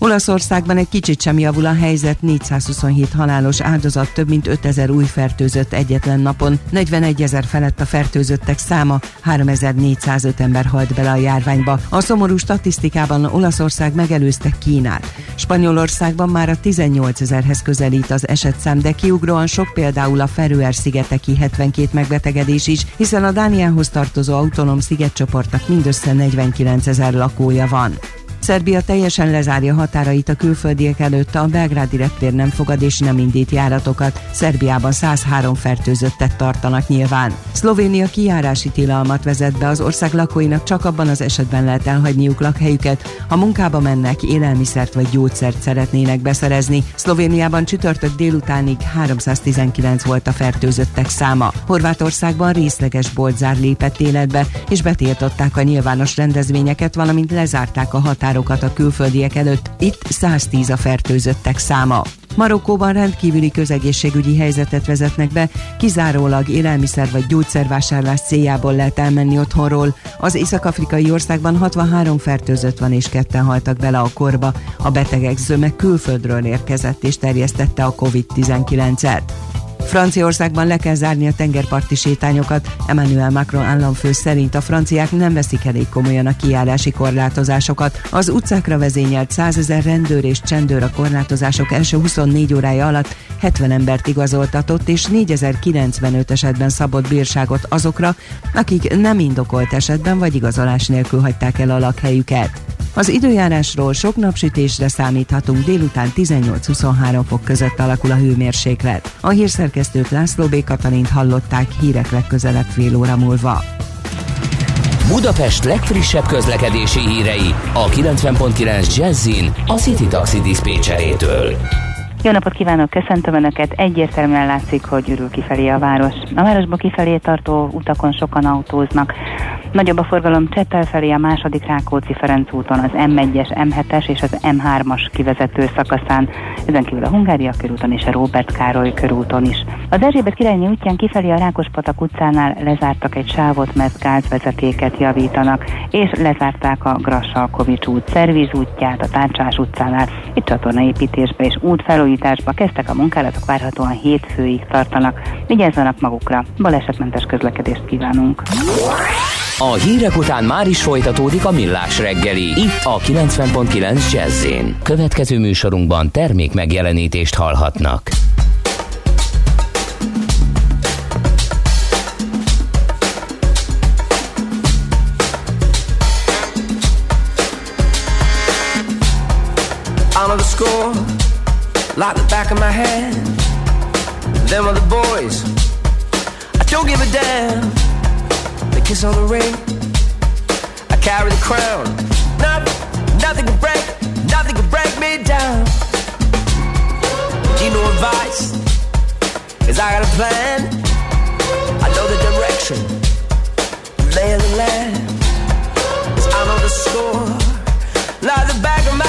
Olaszországban egy kicsit sem javul a helyzet, 427 halálos áldozat, több mint 5000 új fertőzött egyetlen napon, 41 ezer felett a fertőzöttek száma, 3405 ember halt bele a járványba. A szomorú statisztikában Olaszország megelőzte Kínát. Spanyolországban már a 18 ezerhez közelít az esetszám, de kiugróan sok például a Feröer-szigeteki 72 megbetegedés is, hiszen a Dániához tartozó autonóm szigetcsoportnak mindössze 49 ezer lakója van. Szerbia teljesen lezárja határait a külföldiek előtt, a belgrádi reptér nem fogad és nem indít járatokat. Szerbiában 103 fertőzöttet tartanak nyilván. Szlovénia kijárási tilalmat vezet be, az ország lakóinak csak abban az esetben lehet elhagyniuk lakhelyüket, ha munkába mennek, élelmiszert vagy gyógyszert szeretnének beszerezni. Szlovéniában csütörtök délutánig 319 volt a fertőzöttek száma. Horvátországban részleges boltzár lépett életbe, és betiltották a nyilvános rendezvényeket, valamint lezárták a határokat határokat a külföldiek előtt, itt 110 a fertőzöttek száma. Marokkóban rendkívüli közegészségügyi helyzetet vezetnek be, kizárólag élelmiszer vagy gyógyszervásárlás céljából lehet elmenni otthonról. Az észak-afrikai országban 63 fertőzött van és ketten haltak bele a korba. A betegek zöme külföldről érkezett és terjesztette a COVID-19-et. Franciaországban le kell zárni a tengerparti sétányokat. Emmanuel Macron államfő szerint a franciák nem veszik elég komolyan a kiállási korlátozásokat. Az utcákra vezényelt 100 ezer rendőr és csendőr a korlátozások első 24 órája alatt 70 embert igazoltatott és 4095 esetben szabott bírságot azokra, akik nem indokolt esetben vagy igazolás nélkül hagyták el a lakhelyüket. Az időjárásról sok napsütésre számíthatunk, délután 18-23 fok között alakul a hőmérséklet. A hírszerkesztőt László B. Katalint hallották hírek legközelebb fél óra múlva. Budapest legfrissebb közlekedési hírei a 90.9 Jazzin a City Taxi Dispécsejétől. Jó napot kívánok, köszöntöm Önöket. Egyértelműen látszik, hogy ürül kifelé a város. A városba kifelé tartó utakon sokan autóznak. Nagyobb a forgalom Csettel felé a második Rákóczi-Ferenc úton, az M1-es, M7-es és az M3-as kivezető szakaszán, ezen kívül a Hungária körúton és a Róbert Károly körúton is. Az Erzsébet királyi útján kifelé a Rákospatak utcánál lezártak egy sávot, mert gázvezetéket javítanak, és lezárták a Grassalkovics út szerviz útját, a Tárcsás utcánál, itt csatornaépítésbe és útfelújításba felújításba, kezdtek a munkálatok, várhatóan hétfőig tartanak. Vigyázzanak magukra, balesetmentes közlekedést kívánunk. A hírek után már is folytatódik a millás reggeli. Itt a 90.9 jazz Következő műsorunkban termék megjelenítést hallhatnak. Like the back of my hand. Them are the boys. I don't give a damn. They kiss on the ring. I carry the crown. Nothing, nothing can break, nothing can break me down. Need no advice, cause I got a plan. I know the direction, lay of the land. Cause I know the score, like the back of my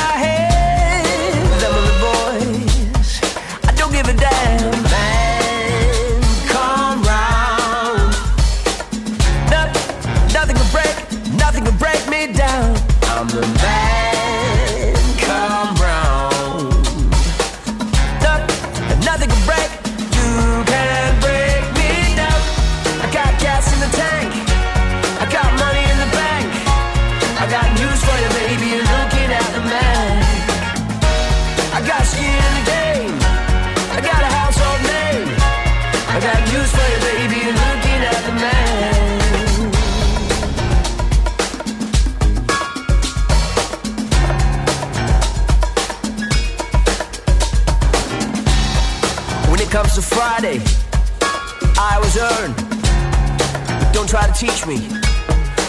try to teach me,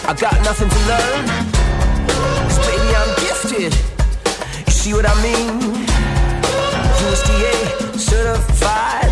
I got nothing to learn. Cause baby, I'm gifted. You see what I mean? USDA certified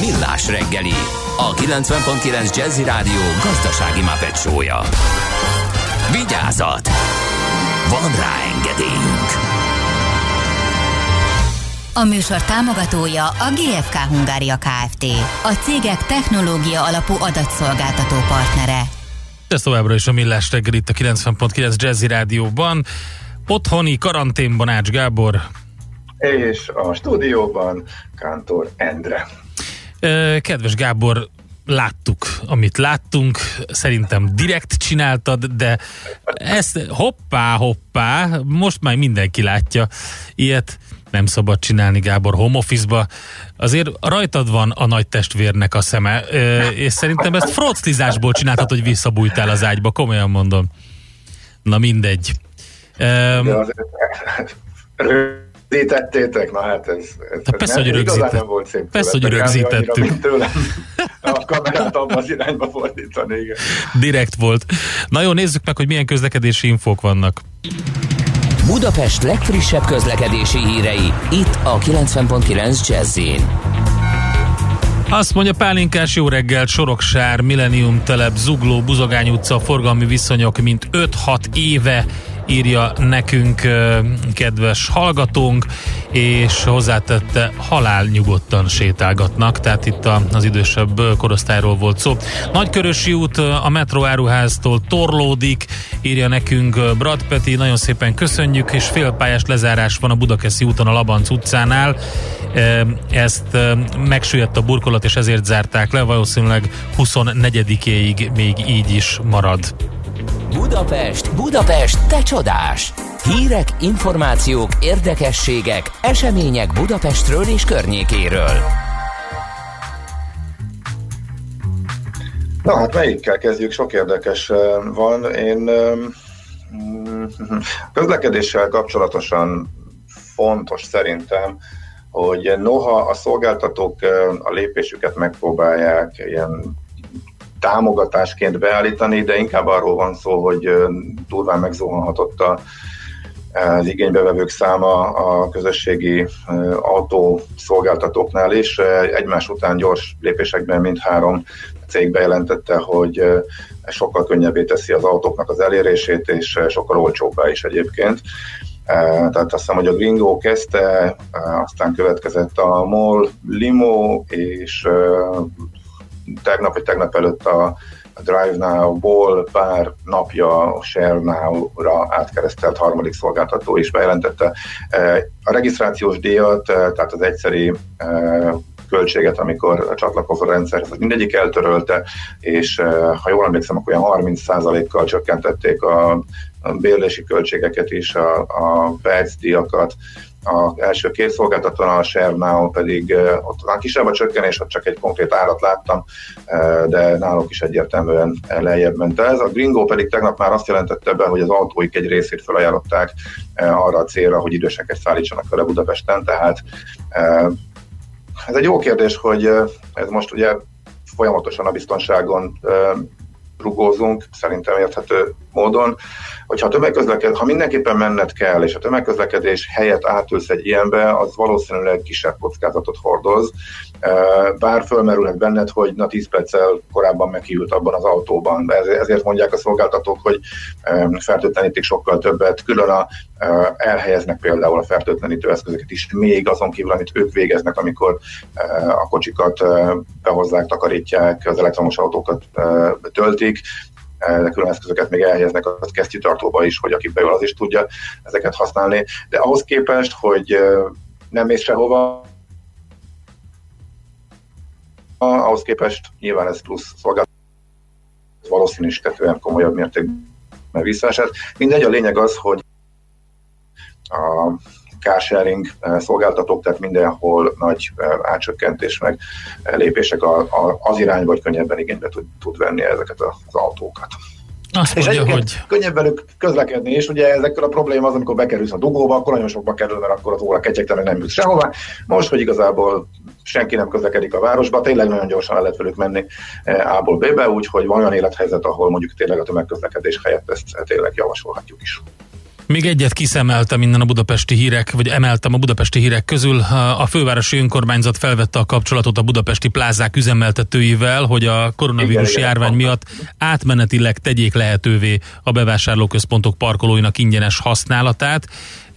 Millás reggeli, a 90.9 Jazzy Rádió gazdasági mapetsója. Vigyázat! Van rá engedélyünk! A műsor támogatója a GFK Hungária Kft. A cégek technológia alapú adatszolgáltató partnere. Ez továbbra is a Millás reggel itt a 90.9 Jazzy Rádióban. Otthoni karanténban Ács Gábor. És a stúdióban Kántor Endre. Kedves Gábor, láttuk, amit láttunk, szerintem direkt csináltad, de ezt hoppá, hoppá, most már mindenki látja ilyet, nem szabad csinálni Gábor home office-ba. Azért rajtad van a nagy testvérnek a szeme, és szerintem ezt froclizásból csináltad, hogy visszabújtál az ágyba, komolyan mondom. Na mindegy. De Um, rögzítettétek, na hát ez, ez De persze, nem, hogy igazán nem volt szép persze, hogy rögzítettük. tőlem a kamerát abban az irányba fordítani, igen. direkt volt. Na jó, nézzük meg, hogy milyen közlekedési infók vannak. Budapest legfrissebb közlekedési hírei, itt a 90.9 jazz Azt mondja Pálinkás jó reggel, Soroksár, Millennium Telep, Zugló, Buzogány utca, forgalmi viszonyok, mint 5-6 éve írja nekünk kedves hallgatónk, és hozzátette, halál nyugodtan sétálgatnak, tehát itt az idősebb korosztályról volt szó. Nagykörösi út a metró áruháztól torlódik, írja nekünk Brad Peti, nagyon szépen köszönjük, és félpályás lezárás van a Budakeszi úton a Labanc utcánál, ezt megsüllyedt a burkolat, és ezért zárták le, valószínűleg 24-éig még így is marad. Budapest, Budapest, te csodás! Hírek, információk, érdekességek, események Budapestről és környékéről. Na hát melyikkel kezdjük? Sok érdekes van. Én mm, közlekedéssel kapcsolatosan fontos szerintem, hogy noha a szolgáltatók a lépésüket megpróbálják ilyen támogatásként beállítani, de inkább arról van szó, hogy durván megzuhanhatott a, az igénybevevők száma a közösségi autó szolgáltatóknál is. Egymás után gyors lépésekben mindhárom cég bejelentette, hogy sokkal könnyebbé teszi az autóknak az elérését, és sokkal olcsóbbá is egyébként. Tehát azt hiszem, hogy a Gringo kezdte, aztán következett a MOL Limo, és tegnap vagy tegnap előtt a a Drive Now-ból pár napja a Share Now-ra átkeresztelt harmadik szolgáltató is bejelentette. Eh, A regisztrációs díjat, eh, tehát az egyszeri eh, költséget, amikor csatlakozol a rendszerhez, az mindegyik eltörölte, és ha jól emlékszem, akkor olyan 30%-kal csökkentették a bérlési költségeket is, a, a perc díjakat, az első két szolgáltatónál, a Share Now pedig ott talán kisebb a csökkenés, ott csak egy konkrét árat láttam, de náluk is egyértelműen lejjebb ment ez. A Gringo pedig tegnap már azt jelentette be, hogy az autóik egy részét felajánlották arra a célra, hogy időseket szállítsanak vele Budapesten, tehát ez egy jó kérdés, hogy ez most ugye folyamatosan a biztonságon rugózunk, szerintem érthető módon, hogyha a tömegközleked, ha mindenképpen menned kell, és a tömegközlekedés helyett átülsz egy ilyenbe, az valószínűleg kisebb kockázatot hordoz, bár fölmerülhet benned, hogy na 10 perccel korábban megkiült abban az autóban. Ezért mondják a szolgáltatók, hogy fertőtlenítik sokkal többet, külön a, elhelyeznek például a fertőtlenítő eszközöket is, még azon kívül, amit ők végeznek, amikor a kocsikat behozzák, takarítják, az elektromos autókat töltik, de külön eszközöket még elhelyeznek a kesztyűtartóba is, hogy aki beül, az is tudja ezeket használni. De ahhoz képest, hogy nem mész sehova, ahhoz képest nyilván ez plusz szolgáltatás valószínűsítetően komolyabb mértékben visszaesett. Mindegy, a lényeg az, hogy a carsharing szolgáltatók, tehát mindenhol nagy átcsökkentés meg lépések az irányba, hogy könnyebben igénybe tud, tud venni ezeket az autókat. Azt és mondja, hogy könnyebb velük közlekedni, és ugye ezekkel a probléma az, amikor bekerülsz a dugóba, akkor nagyon sokba kerül, mert akkor az óra kecsegtelen nem jutsz sehova. Most, hogy igazából senki nem közlekedik a városba, tényleg nagyon gyorsan el lehet velük menni A-ból B-be, úgyhogy van olyan élethelyzet, ahol mondjuk tényleg a tömegközlekedés helyett ezt tényleg javasolhatjuk is. Még egyet kiszemeltem innen a budapesti hírek, vagy emeltem a budapesti hírek közül. A fővárosi önkormányzat felvette a kapcsolatot a budapesti plázák üzemeltetőivel, hogy a koronavírus igen, járvány igen. miatt átmenetileg tegyék lehetővé a bevásárlóközpontok parkolóinak ingyenes használatát.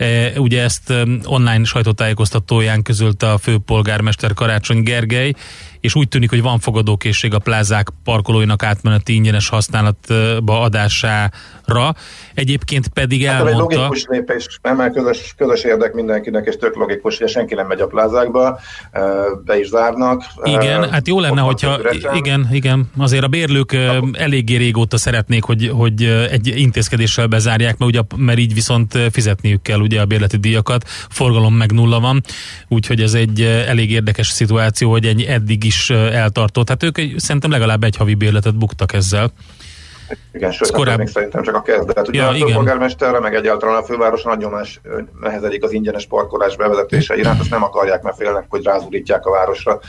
E, Ugye ezt online sajtótájékoztatóján közölte a főpolgármester Karácsony Gergely, és úgy tűnik, hogy van fogadókészség a plázák parkolóinak átmeneti ingyenes használatba adására. Egyébként pedig Hát, ez egy elmondta... logikus lépés, nem, mert közös, közös érdek mindenkinek, és tök logikus, hogy senki nem megy a plázákba, eh, be is zárnak. Igen, Eh, hát jó lenne, hogyha igen, igen, azért a bérlők eléggé régóta szeretnék, hogy, hogy egy intézkedéssel bezárják, mert, ugye, mert így viszont fizetniük kell ugye a bérleti díjakat, forgalom meg nulla van, úgyhogy ez egy ö, elég érdekes szituáció, hogy ennyi eddig is ö, eltartott. Hát ők szerintem legalább egy havi bérletet buktak ezzel. Igen, sőt, Ez hát korább- még szerintem csak a kezdet. Ugye Ja, a igen. főpolgármesterre, meg egyáltalán a fővároson nagyon más nehezedik az ingyenes parkolás bevezetése iránt, azt nem akarják, mert félnek, hogy rázulítják a városra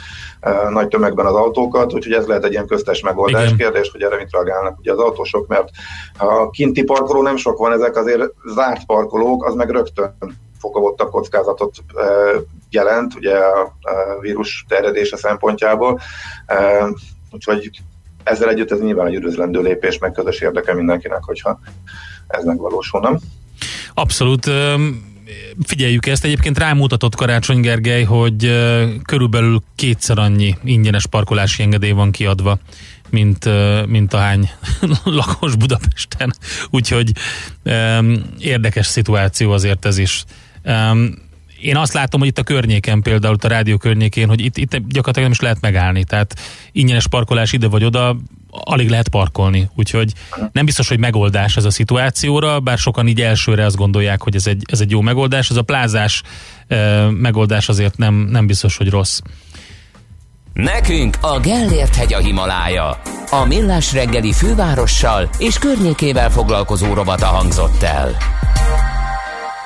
nagy tömegben az autókat, úgyhogy ez lehet egy ilyen köztes megoldás. Igen. Kérdés, hogy erre mit reagálnak ugye az autósok, mert a kinti parkoló nem sok van, ezek azért zárt parkolók, az meg rögtön fokozottabb kockázatot jelent, ugye a, vírus terjedése szempontjából. Úgyhogy ezzel együtt ez nyilván egy üdvözlendő lépés, meg közös érdeke mindenkinek, hogyha ez megvalósulna. Abszolút. öm, Figyeljük ezt. Egyébként rámutatott Karácsony Gergely, hogy körülbelül kétszer annyi ingyenes parkolási engedély van kiadva, mint, mint ahány lakos Budapesten. Úgyhogy érdekes szituáció azért ez is. Én azt látom, hogy itt a környéken, például a rádió környékén, hogy itt, itt gyakorlatilag nem is lehet megállni. Tehát ingyenes parkolás ide vagy oda, alig lehet parkolni. Úgyhogy nem biztos, hogy megoldás ez a szituációra, bár sokan így elsőre azt gondolják, hogy ez egy, ez egy jó megoldás. Ez a plázás e, megoldás azért nem, nem biztos, hogy rossz. Nekünk a Gellért hegy a Himalája. A Millás reggeli fővárossal és környékével foglalkozó rovata hangzott el.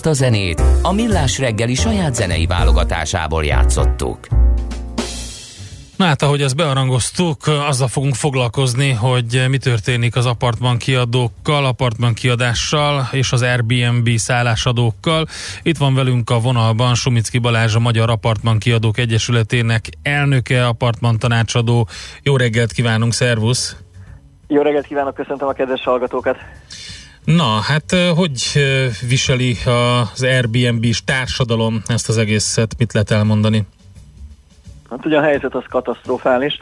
Ezt a zenét a Millás reggeli saját zenei válogatásából játszottuk. Na hát, ahogy ezt bearangoztuk, azzal fogunk foglalkozni, hogy mi történik az apartman kiadókkal, apartman kiadással és az Airbnb szállásadókkal. Itt van velünk a vonalban Sumicki Balázs, a Magyar Apartman Kiadók Egyesületének elnöke, apartman tanácsadó. Jó reggelt kívánunk, szervusz! Jó reggelt kívánok, köszöntöm a kedves hallgatókat! Na, hát hogy viseli az Airbnb-s társadalom ezt az egészet? Mit lehet elmondani? Hát ugye a helyzet az katasztrofális.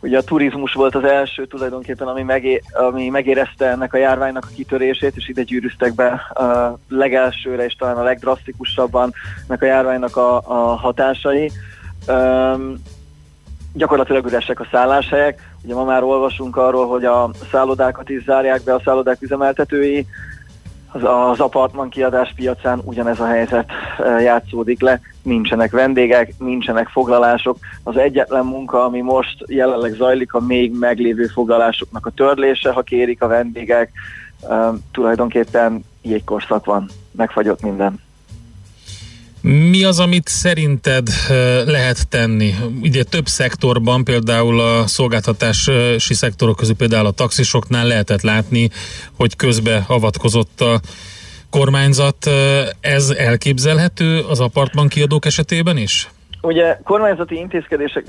Ugye a turizmus volt az első tulajdonképpen, ami, megé, ami megérezte ennek a járványnak a kitörését, és ide gyűrűztek be a legelsőre és talán a legdrasztikusabban ennek a járványnak a, a hatásai. Gyakorlatilag üresek a szálláshelyek. Ugye ma már olvasunk arról, hogy a szállodákat is zárják be a szállodák üzemeltetői, az, az apartman kiadás piacán ugyanez a helyzet e, játszódik le, nincsenek vendégek, nincsenek foglalások. Az egyetlen munka, ami most jelenleg zajlik, a még meglévő foglalásoknak a törlése, ha kérik a vendégek. E, tulajdonképpen jégkorszak van, megfagyott minden. Mi az, amit szerinted eh, lehet tenni? Ugye több szektorban, például a szolgáltatási szektorok közül, például a taxisoknál lehetett látni, hogy közbe avatkozott a kormányzat. Ez elképzelhető az apartman kiadók esetében is? Ugye kormányzati intézkedések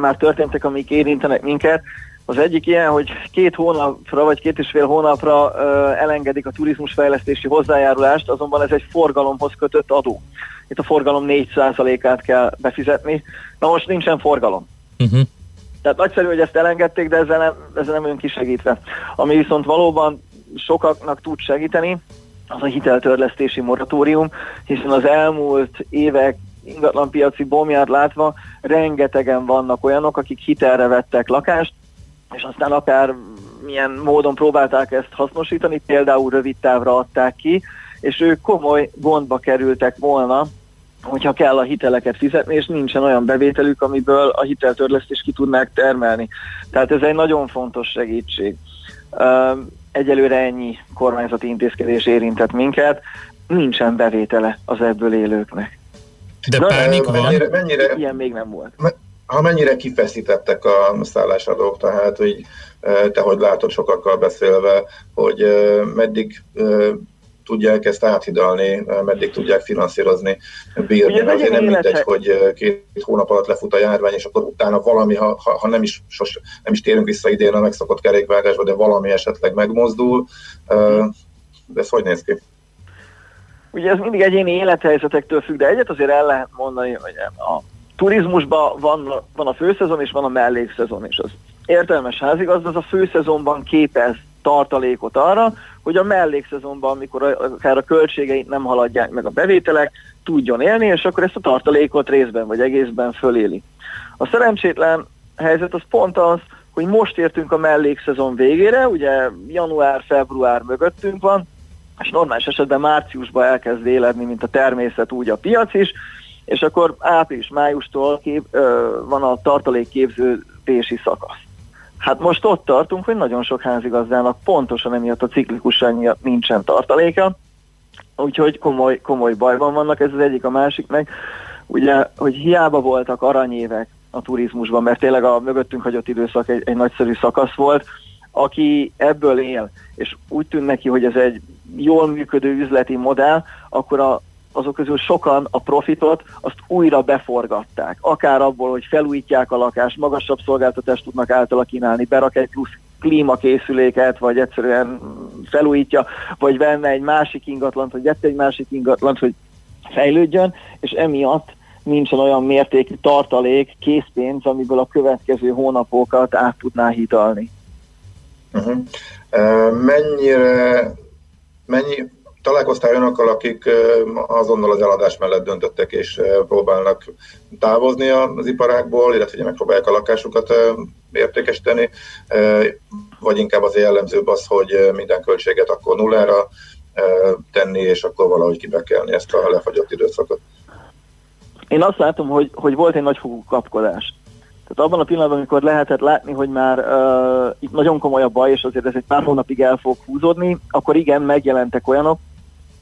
már történtek, amik érintenek minket. Az egyik ilyen, hogy két hónapra vagy két és fél hónapra elengedik a turizmusfejlesztési hozzájárulást, azonban ez egy forgalomhoz kötött adó. Itt a forgalom 4%-át kell befizetni. Na most nincsen forgalom. Uh-huh. Tehát nagyszerű, hogy ezt elengedték, de ezzel nem, ezzel nem ön kisegítve. Ami viszont valóban sokaknak tud segíteni, az a hiteltörlesztési moratórium, hiszen az elmúlt évek ingatlanpiaci bomját látva rengetegen vannak olyanok, akik hitelre vettek lakást, és aztán akár milyen módon próbálták ezt hasznosítani, például rövid távra adták ki, és ők komoly gondba kerültek volna, hogyha kell a hiteleket fizetni, és nincsen olyan bevételük, amiből a hiteltörlesztést ki tudnák termelni. Tehát ez egy nagyon fontos segítség. Egyelőre ennyi kormányzati intézkedés érintett minket, nincsen bevétele az ebből élőknek. De pánik van? Mennyire, mennyire, Ilyen még nem volt. ha mennyire kifeszítettek a szállásadók, tehát hogy eh, te hogy látod sokakkal beszélve, hogy eh, meddig eh, tudják ezt áthidalni, meddig tudják finanszírozni, bírni. Ugye, Azért nem mindegy, hogy két hónap alatt lefut a járvány, és akkor utána valami, ha, ha, ha nem, is, sos, nem is térünk vissza idén a megszokott kerékvágásba, de valami esetleg megmozdul. Eh, De ez hogy néz ki? Ugye ez mindig egyéni élethelyzetektől függ, de egyet azért el lehet mondani, hogy a turizmusban van, van a főszezon és van a mellékszezon is. Az értelmes házigazda az a főszezonban képez tartalékot arra, hogy a mellékszezonban, amikor a- akár a költségeit nem haladják meg a bevételek, tudjon élni, és akkor ezt a tartalékot részben vagy egészben föléli. A szerencsétlen helyzet az pont az, hogy most értünk a mellékszezon végére, ugye január-február mögöttünk van, és normális esetben márciusban elkezd éledni, mint a természet, úgy a piac is, és akkor április-májustól kép, ö, van a tartalékképződési szakasz. Hát most ott tartunk, hogy nagyon sok házigazdának pontosan emiatt a ciklikusság miatt nincsen tartaléka, úgyhogy komoly, komoly bajban vannak, ez az egyik, a másik meg, ugye, hogy hiába voltak aranyévek a turizmusban, mert tényleg a mögöttünk hagyott időszak egy, egy nagyszerű szakasz volt, aki ebből él, és úgy tűn neki, hogy ez egy jól működő üzleti modell, akkor a, azok közül sokan a profitot azt újra beforgatták. Akár abból, hogy felújítják a lakást, magasabb szolgáltatást tudnak általa kínálni, berak egy plusz klímakészüléket, vagy egyszerűen felújítja, vagy venne egy másik ingatlant, vagy vette egy másik ingatlant, hogy fejlődjön, és emiatt nincsen olyan mértékű tartalék, készpénz, amiből a következő hónapokat át tudná hidalni. Uh-huh. Uh, mennyire, mennyi, találkoztál olyanokkal, akik azonnal az eladás mellett döntöttek és próbálnak távozni az iparákból, illetve ugye megpróbálják a lakásukat értékesíteni, vagy inkább az jellemzőbb az, hogy minden költséget akkor nullára tenni, és akkor valahogy kibekelni ezt a lefagyott időszakot. Én azt látom, hogy, hogy volt egy nagyfokú kapkodás. Tehát abban a pillanatban, amikor lehetett látni, hogy már uh, itt nagyon komoly a baj, és azért ez egy pár hónapig el fog húzódni, akkor igen, megjelentek olyanok,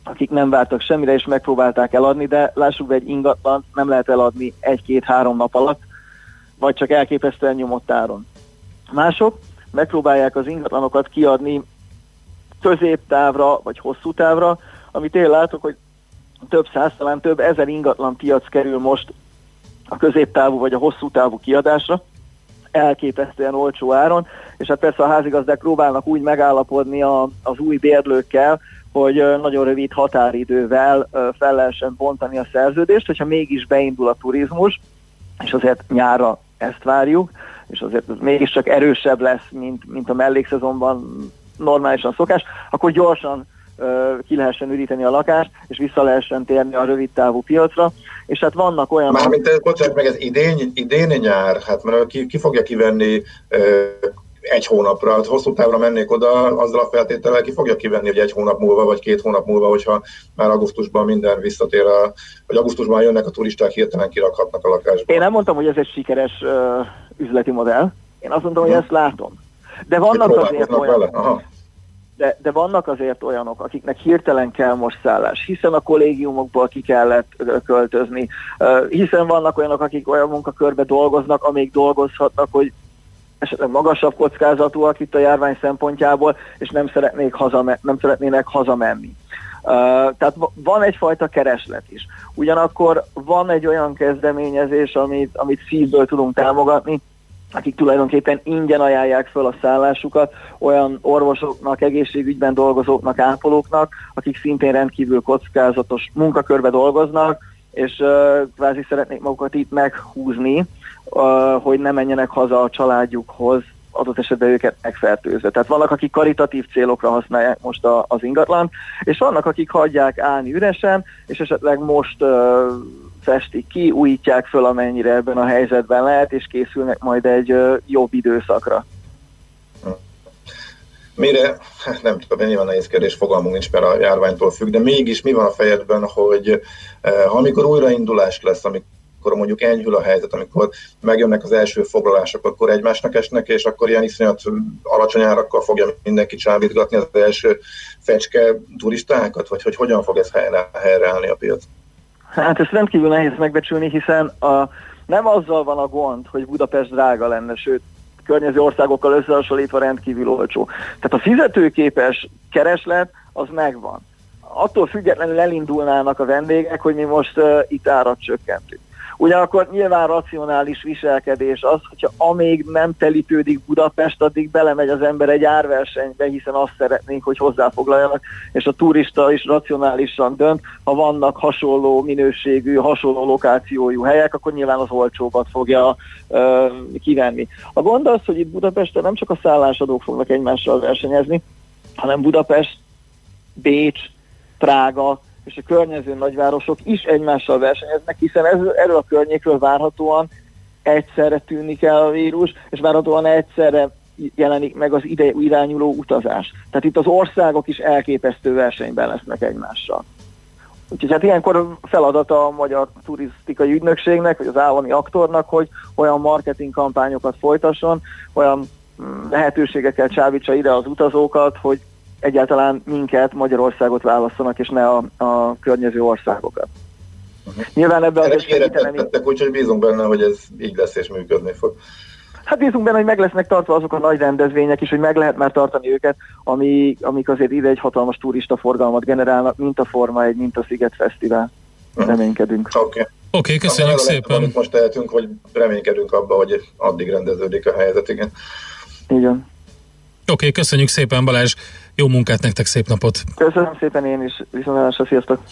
akik nem vártak semmire, és megpróbálták eladni, de lássuk be, egy ingatlan nem lehet eladni egy-két-három nap alatt. vagy csak elképesztően nyomott áron. Mások megpróbálják az ingatlanokat kiadni középtávra vagy hosszú távra, amit én látok, hogy több száz, talán több ezer ingatlan piac kerül most a középtávú vagy a hosszú távú kiadásra, elképesztően olcsó áron, és hát persze a házigazdák próbálnak úgy megállapodni a, az új bérlőkkel, hogy nagyon rövid határidővel fel lehessen bontani a szerződést, hogyha mégis beindul a turizmus, és azért nyára ezt várjuk, és azért ez mégiscsak erősebb lesz, mint, mint a mellékszezonban normálisan szokás, akkor gyorsan ki lehessen üríteni a lakást, és vissza lehessen térni a rövid távú piacra, és hát vannak olyan... Mármint, bocsánat, meg ez idén, idén nyár, hát mert ki, ki fogja kivenni egy hónapra, hát hosszú távra mennék oda, azzal a feltétellel ki fogja kivenni, hogy egy hónap múlva, vagy két hónap múlva, hogyha már augusztusban minden visszatér, a, vagy augusztusban jönnek a turisták, hirtelen kirakhatnak a lakásba. Én nem mondtam, hogy ez egy sikeres ö, üzleti modell, én azt mondtam, hogy ezt látom. De vannak azért Próbálkoznak olyan... vele? Aha. de, de vannak azért olyanok, akiknek hirtelen kell most szállás, hiszen a kollégiumokból ki kellett költözni, hiszen vannak olyanok, akik olyan munkakörbe dolgoznak, amíg dolgozhatnak, hogy esetleg magasabb kockázatúak itt a járvány szempontjából, és nem, szeretnék hazame- nem szeretnének hazamenni. Uh, tehát va- van egyfajta kereslet is. Ugyanakkor van egy olyan kezdeményezés, amit, amit szívből tudunk támogatni, akik tulajdonképpen ingyen ajánlják föl a szállásukat olyan orvosoknak, egészségügyben dolgozóknak, ápolóknak, akik szintén rendkívül kockázatos munkakörbe dolgoznak, és uh, kvázi szeretnék magukat itt meghúzni, hogy ne menjenek haza a családjukhoz, adott esetben őket megfertőzve. Tehát vannak, akik karitatív célokra használják most a, az ingatlan, és vannak, akik hagyják állni üresen, és esetleg most uh, festik ki, újítják föl, amennyire ebben a helyzetben lehet, és készülnek majd egy uh, jobb időszakra. Mire, hát nem tudom, nyilván nehéz kérdés, fogalmunk nincs, mert a járványtól függ, de mégis mi van a fejedben, hogy eh, ha amikor újraindulás lesz, amikor mondjuk enyhül a helyzet, amikor megjönnek az első foglalások, akkor egymásnak esnek, és akkor ilyen iszonyat alacsony árakkal fogja mindenki csábítgatni az első fecske turistákat, vagy hogy hogyan fog ez helyre, helyreállni a piac? Hát ezt rendkívül nehéz megbecsülni, hiszen a, nem azzal van a gond, hogy Budapest drága lenne, sőt, környező országokkal összehasonlítva rendkívül olcsó. Tehát a fizetőképes kereslet az megvan. Attól függetlenül elindulnának a vendégek, hogy mi most uh, itt árat csökkentünk. Ugyanakkor nyilván racionális viselkedés az, hogyha amíg nem telítődik Budapest, addig belemegy az ember egy árversenybe, hiszen azt szeretnénk, hogy hozzáfoglaljanak, és a turista is racionálisan dönt, ha vannak hasonló minőségű, hasonló lokációjú helyek, akkor nyilván az olcsóbbat fogja ö, kivenni. A gond az, hogy itt Budapesten nem csak a szállásadók fognak egymással versenyezni, hanem Budapest, Bécs, Prága és a környező nagyvárosok is egymással versenyeznek, hiszen ez, erről a környékről várhatóan egyszerre tűnik el a vírus, és várhatóan egyszerre jelenik meg az ide irányuló utazás. Tehát itt az országok is elképesztő versenyben lesznek egymással. Úgyhogy hát ilyenkor feladata a Magyar Turisztikai Ügynökségnek, vagy az állami aktornak, hogy olyan marketing kampányokat folytasson, olyan mm, lehetőségekkel csábítsa ide az utazókat, hogy egyáltalán minket, Magyarországot válasszanak, és ne a, a környező országokat. Nyilván ebben Erre azért ígéretet segíteni, tettek, úgyhogy bízunk benne, hogy ez így lesz és működni fog. hát bízunk benne, hogy meg lesznek tartva azok a nagy rendezvények is, hogy meg lehet már tartani őket, ami, amik azért ide egy hatalmas turista forgalmat generálnak, mint a Forma 1, mint a Sziget Fesztivál. Reménykedünk. Oké. Okay. Oké, okay, köszönjük Aztán ez a legtöbb, szépen. Amit most tehetünk, hogy reménykedünk abba, hogy addig rendeződik a helyzet, igen. Igen. Oké, okay, köszönjük szépen Balázs. Jó munkát nektek, szép napot. Köszönöm szépen én is, viszontlátásra, sziasztok!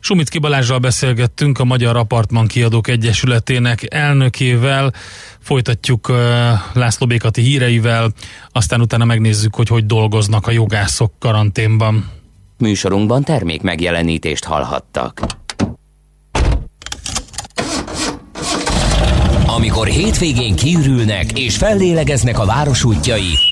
Sumitki Balázsral beszélgettünk a Magyar Apartman Kiadók Egyesületének elnökével, folytatjuk László Békati híreivel, aztán utána megnézzük, hogy hogy dolgoznak a jogászok karanténban. Műsorunkban termék megjelenítést hallhattak. Amikor hétvégén kiürülnek és fellélegeznek a város útjai,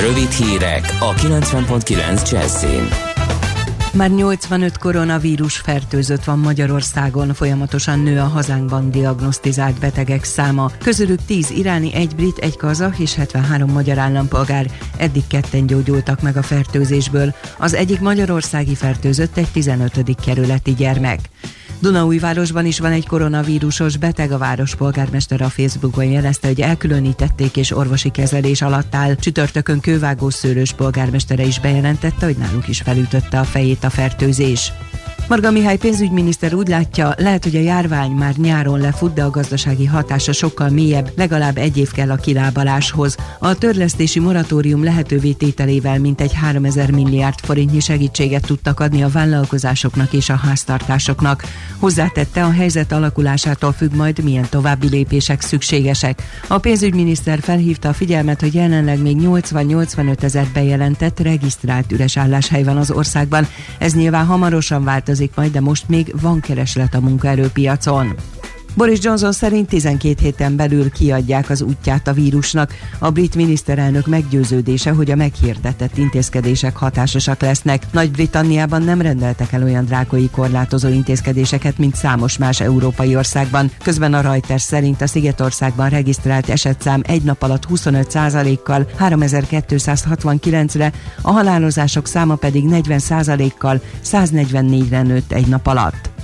Rövid hírek a 90.9 Jazzin. Már 85 koronavírus fertőzött van Magyarországon, folyamatosan nő a hazánkban diagnosztizált betegek száma. Közülük 10 iráni, egy brit, egy kazah és 73 magyar állampolgár. Eddig ketten gyógyultak meg a fertőzésből. Az egyik magyarországi fertőzött egy 15. kerületi gyermek. Dunaújvárosban is van egy koronavírusos beteg, a város polgármester a Facebookon jelezte, hogy elkülönítették és orvosi kezelés alatt áll. Csütörtökön kővágó szőrös polgármestere is bejelentette, hogy náluk is felütötte a fejét a fertőzés. Marga Mihály pénzügyminiszter úgy látja, lehet, hogy a járvány már nyáron lefut, de a gazdasági hatása sokkal mélyebb, legalább egy év kell a kilábaláshoz. A törlesztési moratórium lehetővé tételével mintegy 3000 milliárd forintnyi segítséget tudtak adni a vállalkozásoknak és a háztartásoknak. Hozzátette, a helyzet alakulásától függ majd, milyen további lépések szükségesek. A pénzügyminiszter felhívta a figyelmet, hogy jelenleg még 80-85 ezer bejelentett, regisztrált üres álláshely van az országban. Ez nyilván hamarosan változik majd, de most még van kereslet a munkaerőpiacon. Boris Johnson szerint 12 héten belül kiadják az útját a vírusnak. A brit miniszterelnök meggyőződése, hogy a meghirdetett intézkedések hatásosak lesznek. Nagy-Britanniában nem rendeltek el olyan drákoi korlátozó intézkedéseseket, mint számos más európai országban. Közben a Reuters szerint a Szigetországban regisztrált esetszám egy nap alatt 25%-kal 3269-re, a halálozások száma pedig 40%-kal 144-re nőtt egy nap alatt.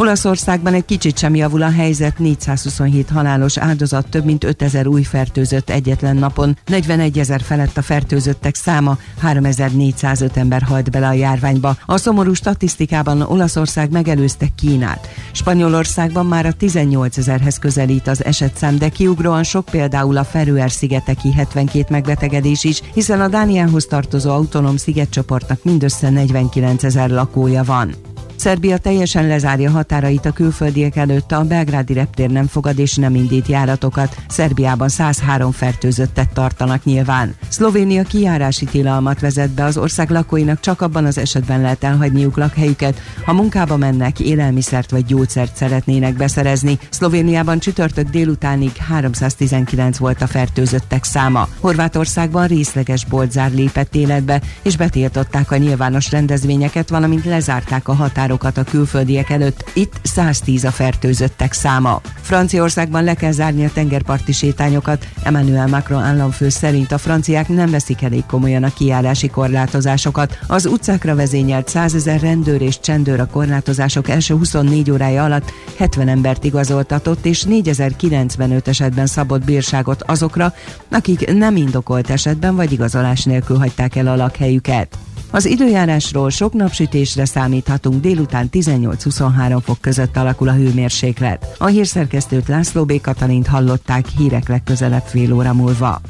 Olaszországban egy kicsit sem javul a helyzet, 427 halálos áldozat, több mint 5000 új fertőzött egyetlen napon, 41 ezer felett a fertőzöttek száma, 3405 ember halt bele a járványba. A szomorú statisztikában Olaszország megelőzte Kínát. Spanyolországban már a 18 ezerhez közelít az esetszám, de kiugróan sok például a Feröer-szigeteki 72 megbetegedés is, hiszen a Dániához tartozó autonóm szigetcsoportnak mindössze 49 ezer lakója van. Szerbia teljesen lezárja határait a külföldiek előtt, a belgrádi reptér nem fogad és nem indít járatokat. Szerbiában 103 fertőzöttet tartanak nyilván. Szlovénia kijárási tilalmat vezet be, az ország lakóinak csak abban az esetben lehet elhagyniuk lakhelyüket, ha munkába mennek, élelmiszert vagy gyógyszert szeretnének beszerezni. Szlovéniában csütörtök délutánig 319 volt a fertőzöttek száma. Horvátországban részleges boltzár lépett életbe, és betiltották a nyilvános rendezvényeket, valamint lezárták a határ határokat a külföldiek előtt, itt 110 a fertőzöttek száma. Franciaországban le kell zárni a tengerparti sétányokat. Emmanuel Macron államfő szerint a franciák nem veszik elég komolyan a kijárási korlátozásokat. Az utcákra vezényelt 100 ezer rendőr és csendőr a korlátozások első 24 órája alatt 70 embert igazoltatott és 4095 esetben szabott bírságot azokra, akik nem indokolt esetben vagy igazolás nélkül hagyták el a lakhelyüket. Az időjárásról sok napsütésre számíthatunk, délután 18-23 fok között alakul a hőmérséklet. A hírszerkesztőt László B. Katalint hallották hírek legközelebb fél óra múlva.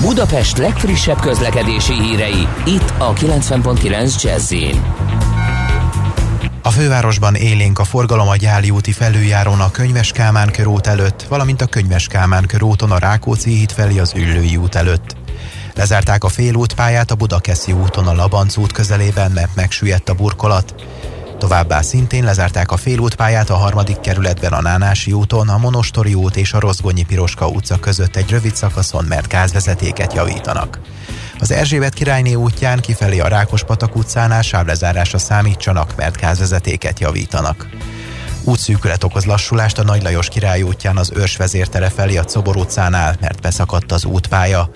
Budapest legfrissebb közlekedési hírei, itt a 90.9 jazz a fővárosban élénk a forgalom a Gyáli úti felüljárón a Könyves Kálmán körút előtt, valamint a Könyves Kálmán körúton a Rákóczi híd felé az Üllői út előtt. Lezárták a félútpályát a Budakeszi úton a Labanc út közelében, mert megsüllyedt a burkolat. Továbbá szintén lezárták a félútpályát a harmadik kerületben a Nánási úton, a Monostori út és a Rozgonyi Piroska utca között egy rövid szakaszon, mert gázvezetéket javítanak. Az Erzsébet királyné útján kifelé a Rákospatak utcánál sávlezárásra számítsanak, mert gázvezetéket javítanak. Útszűkület okoz lassulást a Nagy Lajos király útján az Őrs vezértere felé a Cobor utcánál, mert beszakadt az útpálya.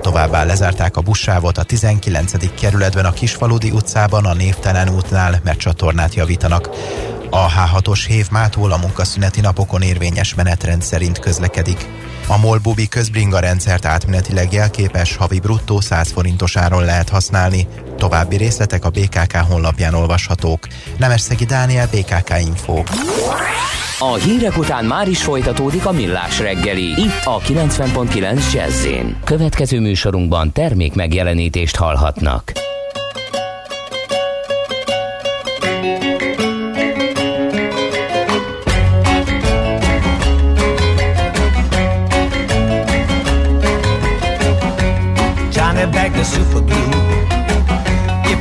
Továbbá lezárták a buszsávot a 19. kerületben a Kisfaludi utcában a Névtelen útnál, mert csatornát javítanak. A H6-os hév mától a munkaszüneti napokon érvényes menetrend szerint közlekedik. A Molbubi közbringa rendszert átmenetileg jelképes, havi bruttó 100 forintos áron lehet használni. További részletek a BKK honlapján olvashatók. Nemesszegi Dániel, BKK Info. A hírek után már is folytatódik a millás reggeli. Itt a 90.9 jazz Következő műsorunkban termék megjelenítést hallhatnak.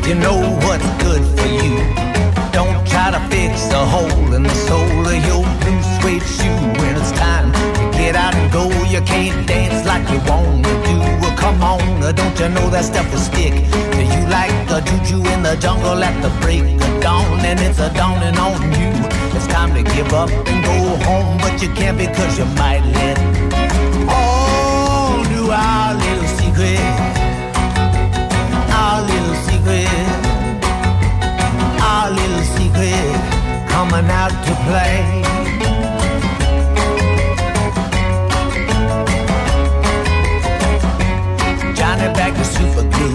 You know what's good for you, don't try to fix a hole in the sole of your blue suede shoe. When it's time to get out and go, you can't dance like you want to do. Well, come on, uh, don't you know that stuff will stick to you like the juju in the jungle at the break of dawn, and it's a dawning on you. It's time to give up and go home, but you can't because you might let all knew our little secret our little secret coming out to play. Johnny back to super glue.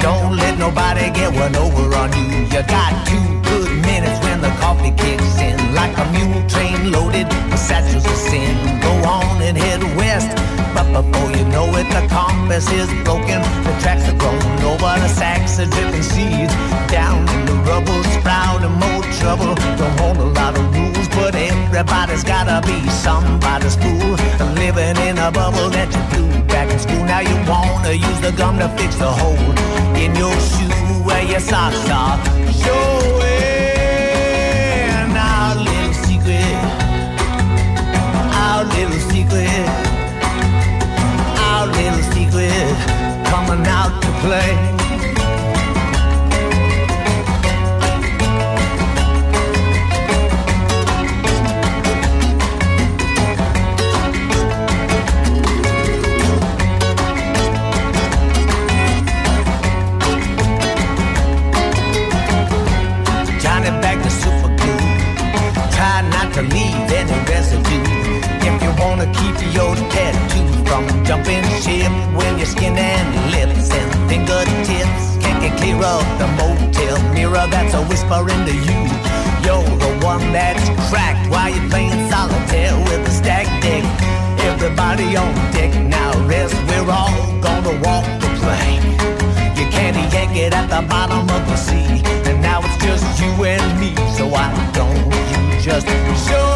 Don't let nobody get one over on you. You got two good minutes when the coffee kicks in. Like a mule train loaded with satchels of sin. Go on and head west. But before you know it, the compass is broken. The tracks are grown over the sacks of dripping seeds. Down in the rubble, sprouting more trouble. Don't hold a lot of rules, but everybody's gotta be somebody's fool. Living in a bubble that you blew back in school. Now you wanna use the gum to fix the hole in your shoe where your socks are. Showing our little secret, our little secret little secret coming out to play. Keep your tattoo from jumping ship when your skin and lips and fingertips can't get clear of the motel mirror that's a whisper into you. You're the one that's cracked while you're playing solitaire with a stack deck. Everybody on deck now rest. We're all gonna walk the plank. You can't yank it at the bottom of the sea. And now it's just you and me. So why don't you just show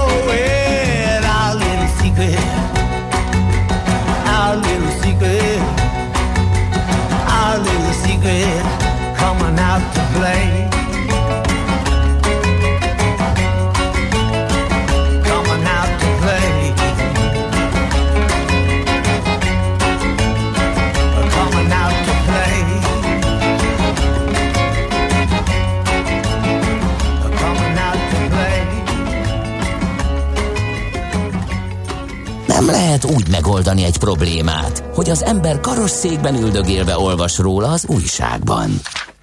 lehet úgy megoldani egy problémát, hogy az ember karosszékben üldögélve olvas róla az újságban.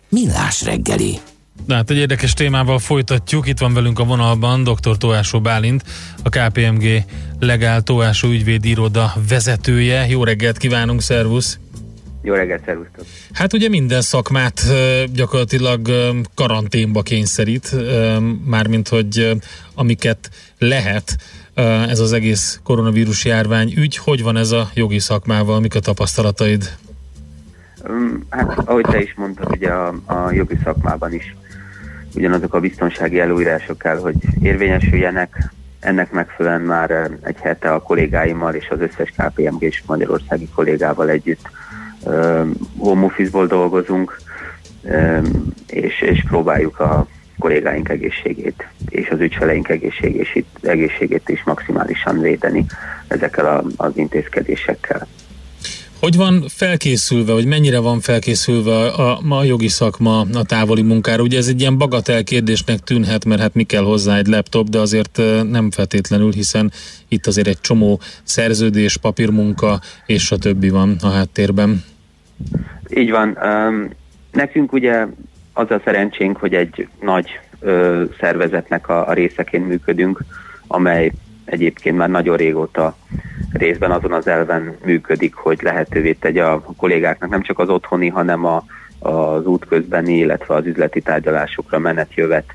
Millás reggeli. Na hát egy érdekes témával folytatjuk. Itt van velünk a vonalban dr. Tóásó Bálint, a KPMG Legál Tóásó ügyvédi iroda vezetője. Jó reggelt kívánunk, szervusz! Jó reggelt, szervusztok! Hát ugye minden szakmát gyakorlatilag karanténba kényszerít, mármint hogy amiket lehet ez az egész koronavírus járvány ügy. Hogy van ez a jogi szakmával, mik a tapasztalataid? Hát, ahogy te is mondtad, ugye a, a jogi szakmában is ugyanazok a biztonsági előírások kell, hogy érvényesüljenek. Ennek megfelelően már egy hete a kollégáimmal és az összes KPMG és magyarországi kollégával együtt home office-ból dolgozunk, és, és próbáljuk a kollégáink egészségét és az ügyfeleink egészségét, egészségét is maximálisan védeni ezekkel a, az intézkedésekkel. Hogy van felkészülve, vagy mennyire van felkészülve a, a, jogi szakma a távoli munkára? Ugye ez egy ilyen bagatel kérdésnek tűnhet, mert hát mi kell hozzá egy laptop, de azért nem feltétlenül, hiszen itt azért egy csomó szerződés, papírmunka és a többi van a háttérben. Így van. Um, nekünk ugye az a szerencsénk, hogy egy nagy ö, szervezetnek a, a részeként működünk, amely egyébként már nagyon régóta részben azon az elven működik, hogy lehetővé tegye a kollégáknak nem csak az otthoni, hanem a, az útközbeni, illetve az üzleti tárgyalásokra menetjövet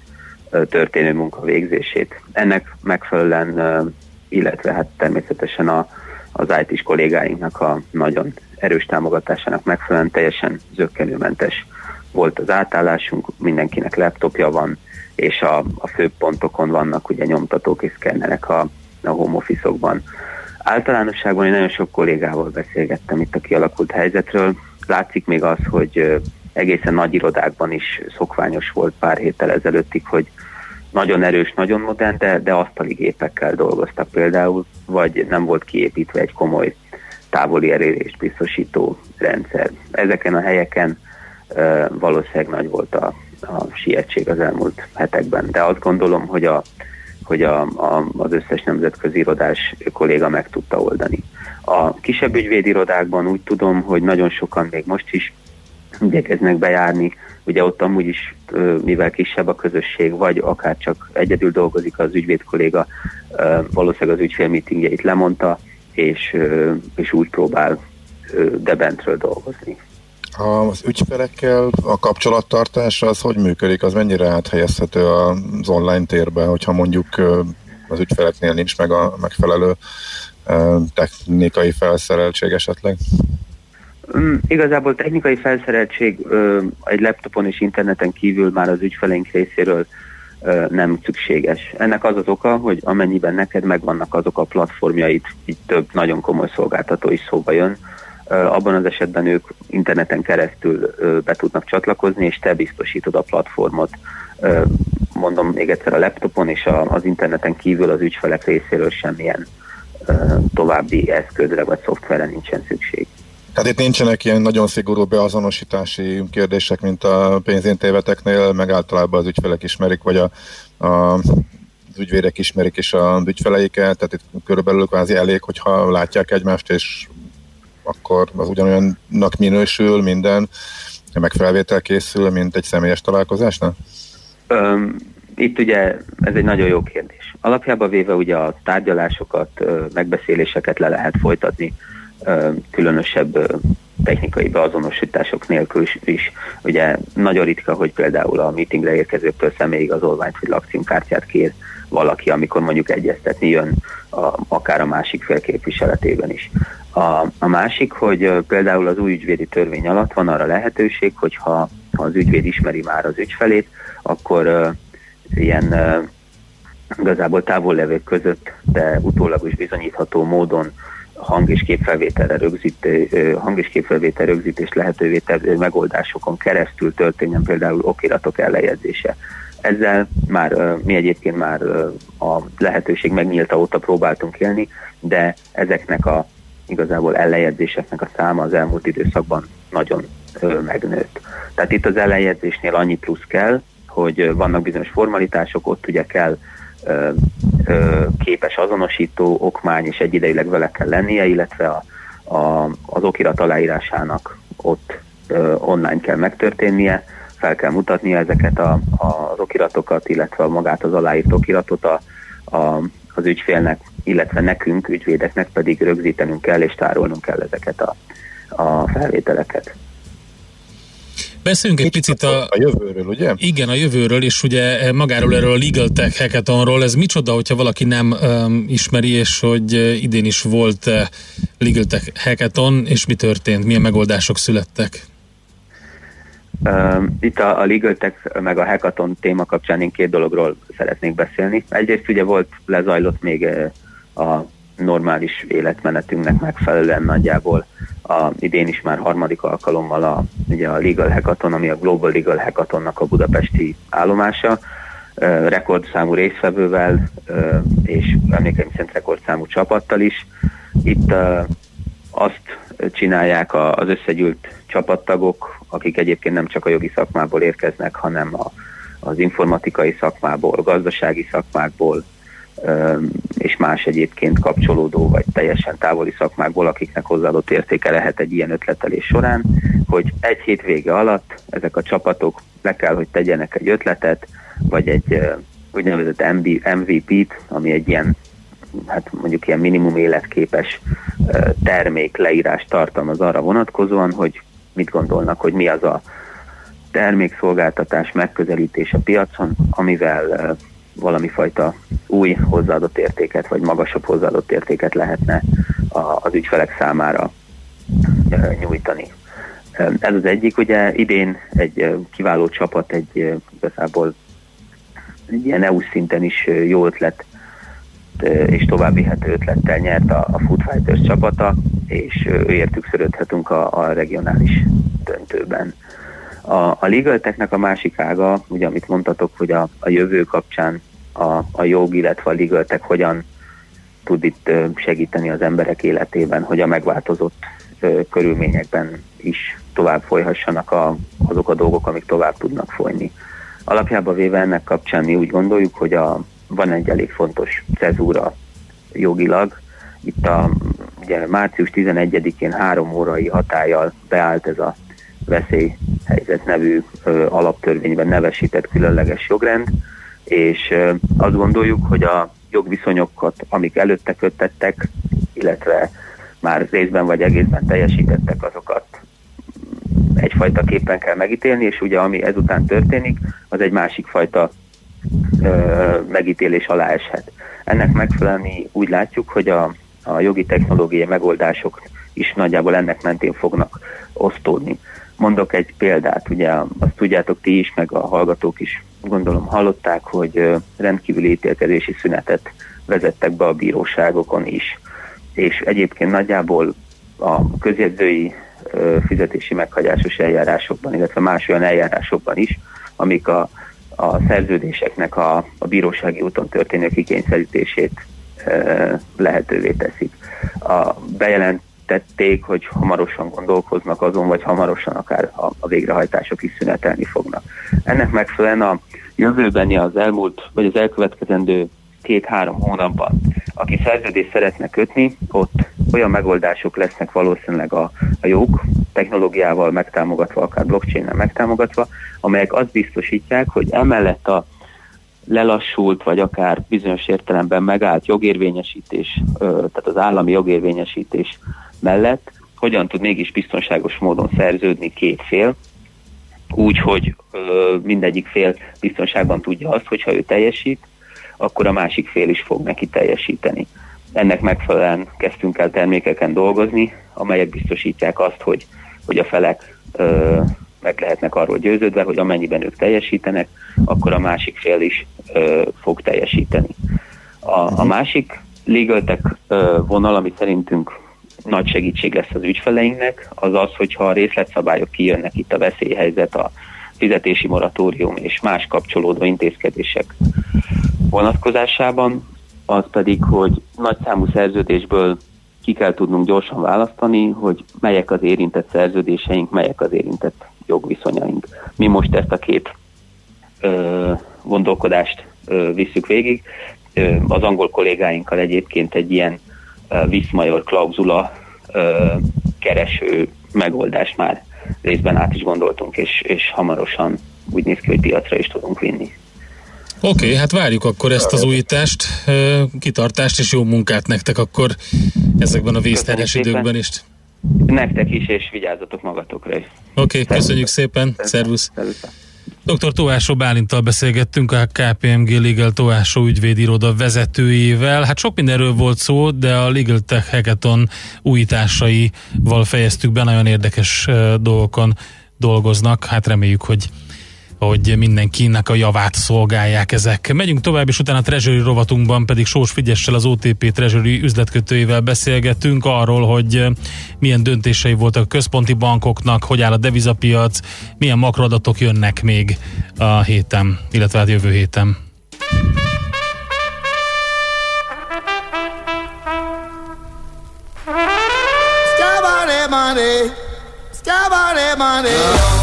történő munka végzését. Ennek megfelelően, illetve hát természetesen a, az IT-s kollégáinknak a nagyon erős támogatásának megfelelően teljesen zöggenőmentes volt az átállásunk, mindenkinek laptopja van, és a, a fő pontokon vannak ugye nyomtatók és szkennerek a, a home office-okban. Általánosságban én nagyon sok kollégával beszélgettem itt a kialakult helyzetről. Látszik még az, hogy egészen nagy irodákban is szokványos volt pár héttel ezelőttig, hogy nagyon erős, nagyon modern, de, de asztali gépekkel dolgoztak például, vagy nem volt kiépítve egy komoly távoli elérést biztosító rendszer. Ezeken a helyeken valószínűleg nagy volt a, a sietség az elmúlt hetekben, de azt gondolom, hogy, a, hogy a, a, az összes nemzetközi irodás kolléga meg tudta oldani. A kisebb ügyvédirodákban úgy tudom, hogy nagyon sokan még most is igyekeznek bejárni, ugye ott amúgy is, mivel kisebb a közösség, vagy akár csak egyedül dolgozik az ügyvéd kolléga, valószínűleg az ügyfélmeetingjeit lemondta, és, és úgy próbál de bentről dolgozni. Az ügyfelekkel a kapcsolattartás az hogy működik? Az mennyire áthelyezhető az online térbe, hogyha mondjuk az ügyfeleknél nincs meg a megfelelő technikai felszereltség esetleg? Mm, Igazából technikai felszereltség egy laptopon és interneten kívül már az ügyfeleink részéről nem szükséges. Ennek az az oka, hogy amennyiben neked megvannak azok a platformjaid, így több nagyon komoly szolgáltató is szóba jön, abban az esetben ők interneten keresztül be tudnak csatlakozni, és te biztosítod a platformot. Mondom még egyszer a laptopon és a, az interneten kívül az ügyfelek részéről semmilyen további eszközre vagy szoftverre nincsen szükség. Tehát itt nincsenek ilyen nagyon szigorú beazonosítási kérdések, mint a pénzintéveteknél, meg általában az ügyfelek ismerik, vagy a, a az ügyvédek ismerik is az ügyfeleiket, tehát itt körülbelül kvázi elég, hogyha látják egymást, és akkor az ugyanolyannak minősül minden, meg felvétel készül, mint egy személyes találkozásnál? Öm, itt ugye ez egy nagyon jó kérdés. Alapjában véve ugye a tárgyalásokat, megbeszéléseket le lehet folytatni különösebb technikai beazonosítások nélkül is. Ugye nagyon ritka, hogy például a meetingre érkezőktől személyigazolványt vagy lakcímkártyát kér valaki, amikor mondjuk egyeztetni jön a, akár a másik fél képviseletében is. A, a másik, hogy például az új ügyvédi törvény alatt van arra lehetőség, hogyha ha az ügyvéd ismeri már az ügyfelét, akkor ö, ilyen ö, igazából távollevők között, de utólagos bizonyítható módon hang- és képfelvételre rögzít, hang- és képfelvétel rögzítést lehetővé tevő megoldásokon keresztül történjen például okiratok ellejegyzése. Ezzel már mi egyébként már a lehetőség megnyílta óta próbáltunk élni, de ezeknek a igazából ellejegyzéseknek a száma az elmúlt időszakban nagyon megnőtt. Tehát itt az ellejegyzésnél annyi plusz kell, hogy vannak bizonyos formalitások, ott ugye kell ö, ö, képes azonosító okmány, és egyidejűleg vele kell lennie, illetve a, a, az okirat aláírásának ott ö, online kell megtörténnie, fel kell mutatnia ezeket a, a, az okiratokat, illetve magát az aláírt okiratot a, a, az ügyfélnek, illetve nekünk, ügyvédeknek pedig rögzítenünk kell és tárolnunk kell ezeket a, a felvételeket. Beszéljünk egy picit a... A jövőről, ugye? Igen, a jövőről, és ugye magáról erről a Legal Tech Hackathonról, ez micsoda, hogyha valaki nem um, ismeri, és hogy uh, idén is volt uh, Legal Tech Hackathon, és mi történt, milyen megoldások születtek? Itt a, a Legal Tech meg a Hackathon téma kapcsán én két dologról szeretnék beszélni. Egyrészt ugye volt, lezajlott még a normális életmenetünknek megfelelően nagyjából a, idén is már harmadik alkalommal a, ugye a Legal Hackathon, ami a Global Legal Hackathonnak a budapesti állomása, rekordszámú résztvevővel és emlékeim szerint rekordszámú csapattal is. Itt azt csinálják az összegyűlt csapattagok, akik egyébként nem csak a jogi szakmából érkeznek, hanem a, az informatikai szakmából, gazdasági szakmákból, és más egyébként kapcsolódó vagy teljesen távoli szakmákból, akiknek hozzáadott értéke lehet egy ilyen ötletelés során, hogy egy hétvége alatt ezek a csapatok le kell, hogy tegyenek egy ötletet, vagy egy úgynevezett MVP-t, ami egy ilyen hát mondjuk ilyen minimum életképes termék leírás tartalmaz arra vonatkozóan, hogy mit gondolnak, hogy mi az a termékszolgáltatás megközelítés a piacon, amivel valami fajta új hozzáadott értéket, vagy magasabb hozzáadott értéket lehetne az ügyfelek számára nyújtani. Ez az egyik, ugye idén egy kiváló csapat, egy igazából egy ilyen EU szinten is jó ötlet és további hát ötlettel nyert a, a Food Fighters csapata, és ö, értük szörödhetünk a, a regionális döntőben. A, a Legal Technek a másik ága, ugye amit mondtatok, hogy a, a jövő kapcsán a, a jog, illetve a Legal Tech hogyan tud itt segíteni az emberek életében, hogy a megváltozott körülményekben is tovább folyhassanak a, azok a dolgok, amik tovább tudnak folyni. Alapjában véve ennek kapcsán mi úgy gondoljuk, hogy a, van egy elég fontos cezúra jogilag. Itt a ugye március 11-én három órai hatállyal beállt ez a veszélyhelyzet nevű ö, alaptörvényben nevesített különleges jogrend, és ö, azt gondoljuk, hogy a jogviszonyokat, amik előtte köttettek, illetve már részben vagy egészben teljesítettek, azokat egyfajta képen kell megítélni, és ugye ami ezután történik, az egy másik fajta ö, megítélés alá eshet. Ennek megfelelően úgy látjuk, hogy a, a jogi technológiai megoldások is nagyjából ennek mentén fognak osztódni. Mondok egy példát, ugye azt tudjátok ti is, meg a hallgatók is gondolom hallották, hogy rendkívüli ítélkezési szünetet vezettek be a bíróságokon is. És egyébként nagyjából a közjegyzői fizetési meghagyásos eljárásokban, illetve más olyan eljárásokban is, amik a, a szerződéseknek a, a bírósági úton történő kikényszerítését ö, lehetővé teszik. A, bejelentették, hogy hamarosan gondolkoznak azon, vagy hamarosan akár a, a végrehajtások is szünetelni fognak. Ennek megfelelően a jövőbeni az elmúlt, vagy az elkövetkezendő két-három hónapban, aki szerződést szeretne kötni, ott olyan megoldások lesznek valószínűleg a, a jók, technológiával megtámogatva, akár blockchain-nel megtámogatva, amelyek azt biztosítják, hogy emellett a lelassult, vagy akár bizonyos értelemben megállt jogérvényesítés, tehát az állami jogérvényesítés mellett hogyan tud mégis biztonságos módon szerződni két fél, úgy, hogy mindegyik fél biztonságban tudja azt, hogyha ő teljesít, akkor a másik fél is fog neki teljesíteni. Ennek megfelelően kezdtünk el termékeken dolgozni, amelyek biztosítják azt, hogy, hogy a felek ö, meg lehetnek arról győződve, hogy amennyiben ők teljesítenek, akkor a másik fél is ö, fog teljesíteni. A, a másik legal tech ö, vonal, ami szerintünk nagy segítség lesz az ügyfeleinknek, az az, hogyha a részletszabályok kijönnek itt a veszélyhelyzet, a fizetési moratórium és más kapcsolódó intézkedések vonatkozásában, az pedig, hogy nagy számú szerződésből ki kell tudnunk gyorsan választani, hogy melyek az érintett szerződéseink, melyek az érintett jogviszonyaink. Mi most ezt a két ö, gondolkodást ö, visszük végig. Ö, az angol kollégáinkkal egyébként egy ilyen ö, viszmajor klauzula ö, kereső megoldást már részben át is gondoltunk, és, és hamarosan úgy néz ki, hogy piacra is tudunk vinni. Oké, okay, hát várjuk akkor ezt az újítást, kitartást és jó munkát nektek akkor ezekben a vészterhes időkben is. Nektek is, és vigyázzatok magatokra is. Oké, okay, köszönjük szépen, szervusz. Dr. Továsó Bálintal beszélgettünk, a KPMG Legal Továsó ügyvédiroda vezetőjével. Hát sok mindenről volt szó, de a Legal Tech Hackathon újításaival fejeztük be, nagyon érdekes dolgokon dolgoznak. Hát reméljük, hogy hogy mindenkinek a javát szolgálják ezek. Megyünk tovább, és utána a Treasury rovatunkban pedig Sós Figyessel az OTP Treasury üzletkötőjével beszélgetünk arról, hogy eh, milyen döntései voltak a központi bankoknak, hogy áll a devizapiac, milyen makroadatok jönnek még a héten, illetve hát jövő héten. Money, scabbard money,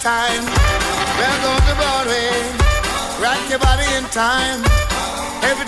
time. We're to Broadway. Rock your body in time. Everything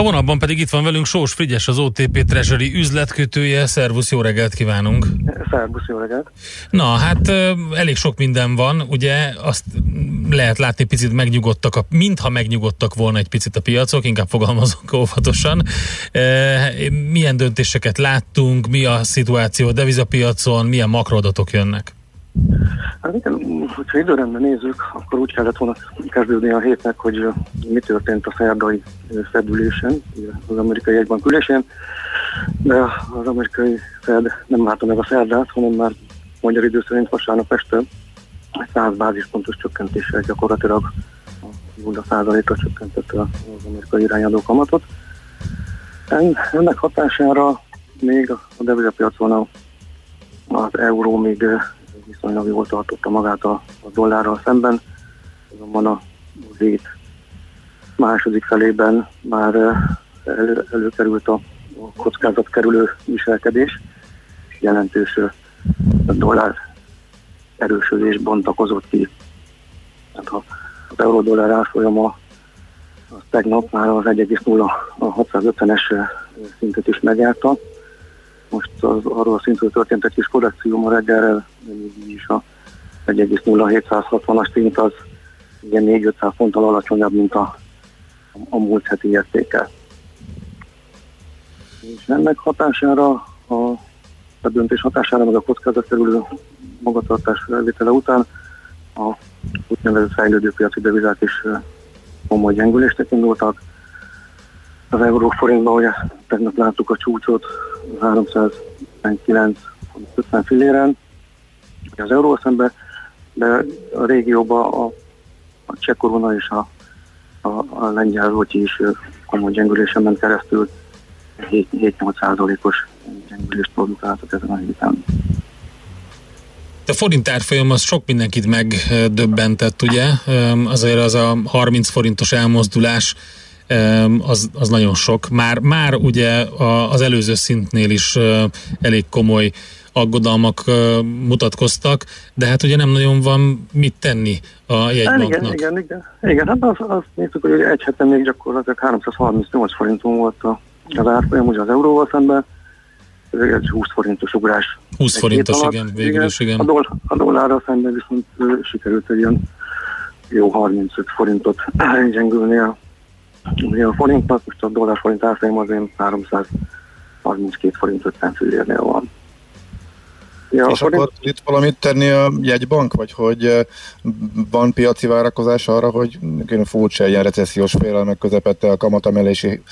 A vonalban pedig itt van velünk Sós Frigyes, az OTP Treasury üzletkötője. Szervusz, jó reggelt kívánunk! Szerbusz, jó reggelt! Na, hát elég sok minden van, ugye azt lehet látni picit megnyugodtak, a, mintha megnyugodtak volna egy picit a piacok, inkább fogalmazok óvatosan. Milyen döntéseket láttunk, mi a szituáció a devizapiacon, milyen makroadatok jönnek? Hát igen, hogyha időrendben nézzük, akkor úgy kellett volna kezdődni a hétnek, hogy mi történt a szerdai fedülésen, az amerikai jegybank ülésén, de az amerikai Fed nem várta meg a szerdát, hanem már magyar idő szerint vasárnap este 100 bázispontos csökkentéssel gyakorlatilag a 0 százalékra csökkentette az amerikai irányadó kamatot. En- Ennek hatására még a devizapiacon az euró még viszonylag jól tartotta magát a, a dollárral szemben, azonban a hét második felében már eh, elő, előkerült a, a kockázat kerülő viselkedés, és jelentős eh, dollár erősödés bontakozott ki. Tehát ha az euró-dollár árfolyama az tegnap már az 1,0 a 650-es eh, szintet is megjárta, most az, arról a szintről történt egy kis korrekció ma reggelre, is a 1,0760-as szint az ugye 4-500 ponttal alacsonyabb, mint a, a múlt heti értéke. És ennek hatására, a, a döntés hatására, meg a kockázat kerülő magatartás elvétele után a úgynevezett fejlődő piaci devizák is komoly gyengülést indultak. Az euró forintban ugye tegnap láttuk a csúcsot 359 50 filléren, az euró szembe, de a régióban a, a cseh korona és a, a, a lengyel rúti is komoly gyengülésen ment keresztül, 7-8 százalékos gyengülést produkáltak ezen a héten. A forint árfolyam az sok mindenkit megdöbbentett, ugye? Öm, Azért az a 30 forintos elmozdulás az, az nagyon sok. Már, már ugye a- az előző szintnél is elég komoly aggodalmak mutatkoztak, de hát ugye nem nagyon van mit tenni a Hát igen, jegybanknak. igen, igen. Igen, hát azt, azt néztük, hogy egy hete még gyakorlatilag 338 forinton volt a, az árfolyam, ugye az euróval szemben. Ez egy 20 forintos ugrás. 20 egy forintos, alatt. igen, végül is, igen. A, doll, a dollárral szemben viszont sikerült egy ilyen jó 35 forintot gyengülni a, ugye a forintnak, most a dollár forint árfolyam az ilyen 332 forint 50 fillérnél van. Ja, és akkor itt valamit tenni a jegybank, vagy hogy van piaci várakozás arra, hogy furcsa ilyen recessziós félelmek közepette a kamatemelési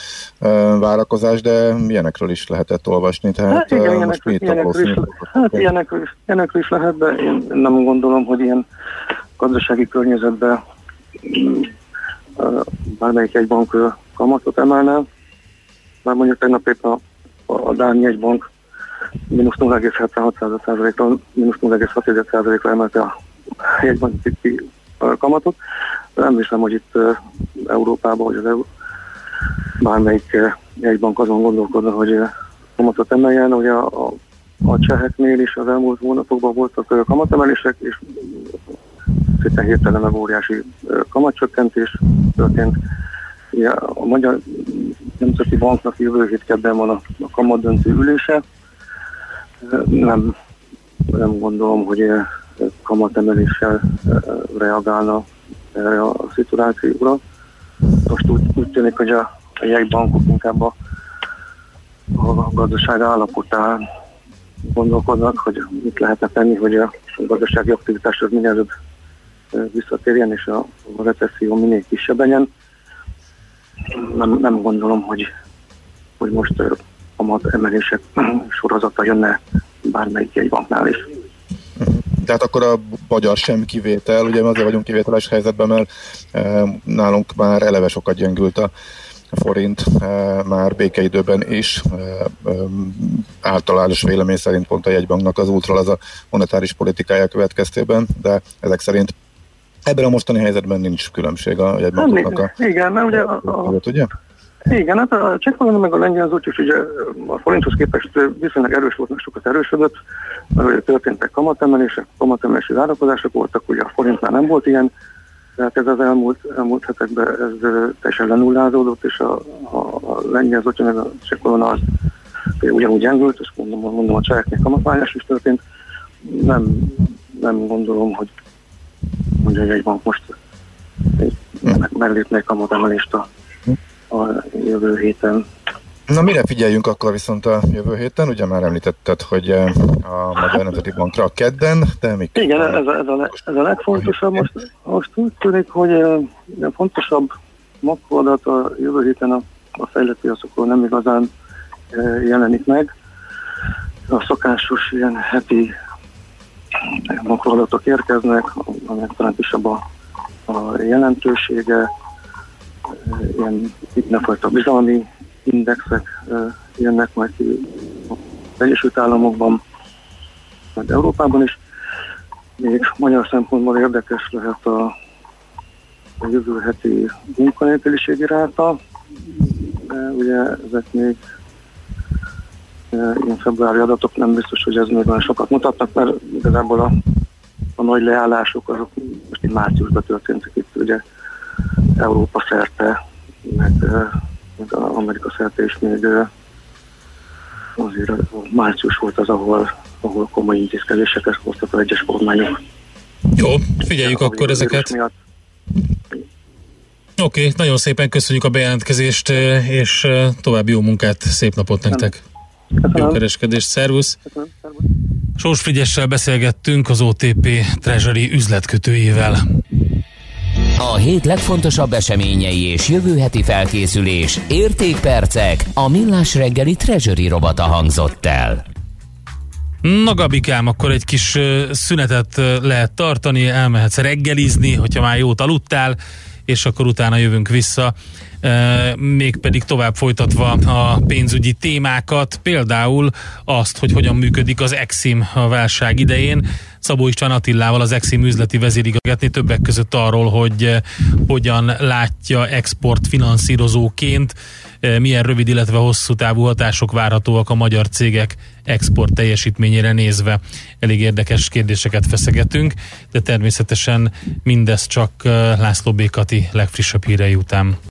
várakozás, de ilyenekről is lehetett olvasni, tehát Hát igen, most ilyenekről, ilyenekről, is, hát ilyenekről, is, ilyenekről is lehet, de én nem gondolom, hogy ilyen gazdasági környezetben bármelyik egy bank kamatot emelne. Már mondjuk tegnap épp a, a Dáni egy bank mínusz 0,76%-ra, mínusz 0,6%-ra emelte a jegybanki kamatot. Nem hiszem, hogy itt Európában, vagy az EU bármelyik jegybank azon gondolkodna, hogy kamatot emeljen. Ugye a, a, a cseheknél is az elmúlt hónapokban voltak kamatemelések, és szépen hirtelen meg óriási kamatcsökkentés történt. Ugye a Magyar Nemzeti Banknak jövő hét kedden van a, a kamat döntő ülése. Nem, nem gondolom, hogy kamatemeléssel reagálna erre a szituációra. Most úgy, úgy tűnik, hogy a, a jegybankok inkább a, a gazdaság állapotán gondolkodnak, hogy mit lehetne tenni, hogy a gazdasági aktivitás az minél előbb visszatérjen, és a, recesszió minél kisebb legyen. Nem, nem gondolom, hogy, hogy most kamat emelések sorozata jönne bármelyik jegybanknál is. Tehát akkor a magyar sem kivétel, ugye azért vagyunk kivételes helyzetben, mert e, nálunk már eleve sokat gyengült a forint, e, már békeidőben is. E, e, általános vélemény szerint pont a jegybanknak az útról az a monetáris politikája következtében, de ezek szerint ebben a mostani helyzetben nincs különbség a jegybankoknak a igen, mert ugye a, a, között, ugye? Igen, hát a csekkvalóan meg a lengyel az úgyis ugye a forinthoz képest viszonylag erős volt, meg sokat erősödött, mert ugye történtek kamatemelések, kamatemelési várakozások voltak, ugye a forintnál nem volt ilyen, tehát ez az elmúlt, elmúlt hetekben ez teljesen lenullázódott, és a, a, a lengyel az meg a csekkvalóan az ugyanúgy gyengült, és mondom, mondom a cseheknek kamatványás is történt. Nem, nem gondolom, hogy mondja egy bank most meg- meglépne egy kamatemelést a, a jövő héten. Na mire figyeljünk akkor viszont a jövő héten? Ugye már említetted, hogy eh, a Magyar Nemzeti Bankra a kedden, de még Igen, ez a, ez a, ez a legfontosabb. Most, most úgy tűnik, hogy eh, a fontosabb makroadat a jövő héten a, a fejlett piacokról nem igazán eh, jelenik meg. A szokásos ilyen heti makroadatok érkeznek, aminek talán kisebb a, a jelentősége, ilyen mindenfajta bizalmi indexek jönnek majd ki az Egyesült Államokban, majd Európában is. Még magyar szempontból érdekes lehet a, a jövő heti munkanélküliségi ráta. De ugye ezek még ilyen februári adatok nem biztos, hogy ez még olyan sokat mutatnak, mert igazából a, a nagy leállások azok most így márciusban történtek itt ugye Európa szerte, meg, meg a Amerika szerte is még azért a március volt az, ahol, ahol komoly intézkedéseket hoztak az egyes kormányok. Jó, figyeljük akkor ezeket. Miatt. Oké, okay, nagyon szépen köszönjük a bejelentkezést, és további jó munkát, szép napot nektek. Jó kereskedést, szervusz! Sós Frigyessel beszélgettünk az OTP Treasury üzletkötőjével. A hét legfontosabb eseményei és jövő heti felkészülés, értékpercek, a millás reggeli treasury robata hangzott el. Na Gabikám, akkor egy kis szünetet lehet tartani, elmehetsz reggelizni, hogyha már jót aludtál, és akkor utána jövünk vissza, e, mégpedig tovább folytatva a pénzügyi témákat, például azt, hogy hogyan működik az Exim a válság idején. Szabó István Attillával az Exim üzleti vezérigazgatni többek között arról, hogy eh, hogyan látja export finanszírozóként, eh, milyen rövid, illetve hosszú távú hatások várhatóak a magyar cégek export teljesítményére nézve. Elég érdekes kérdéseket feszegetünk, de természetesen mindez csak eh, László Békati legfrissebb hírei után.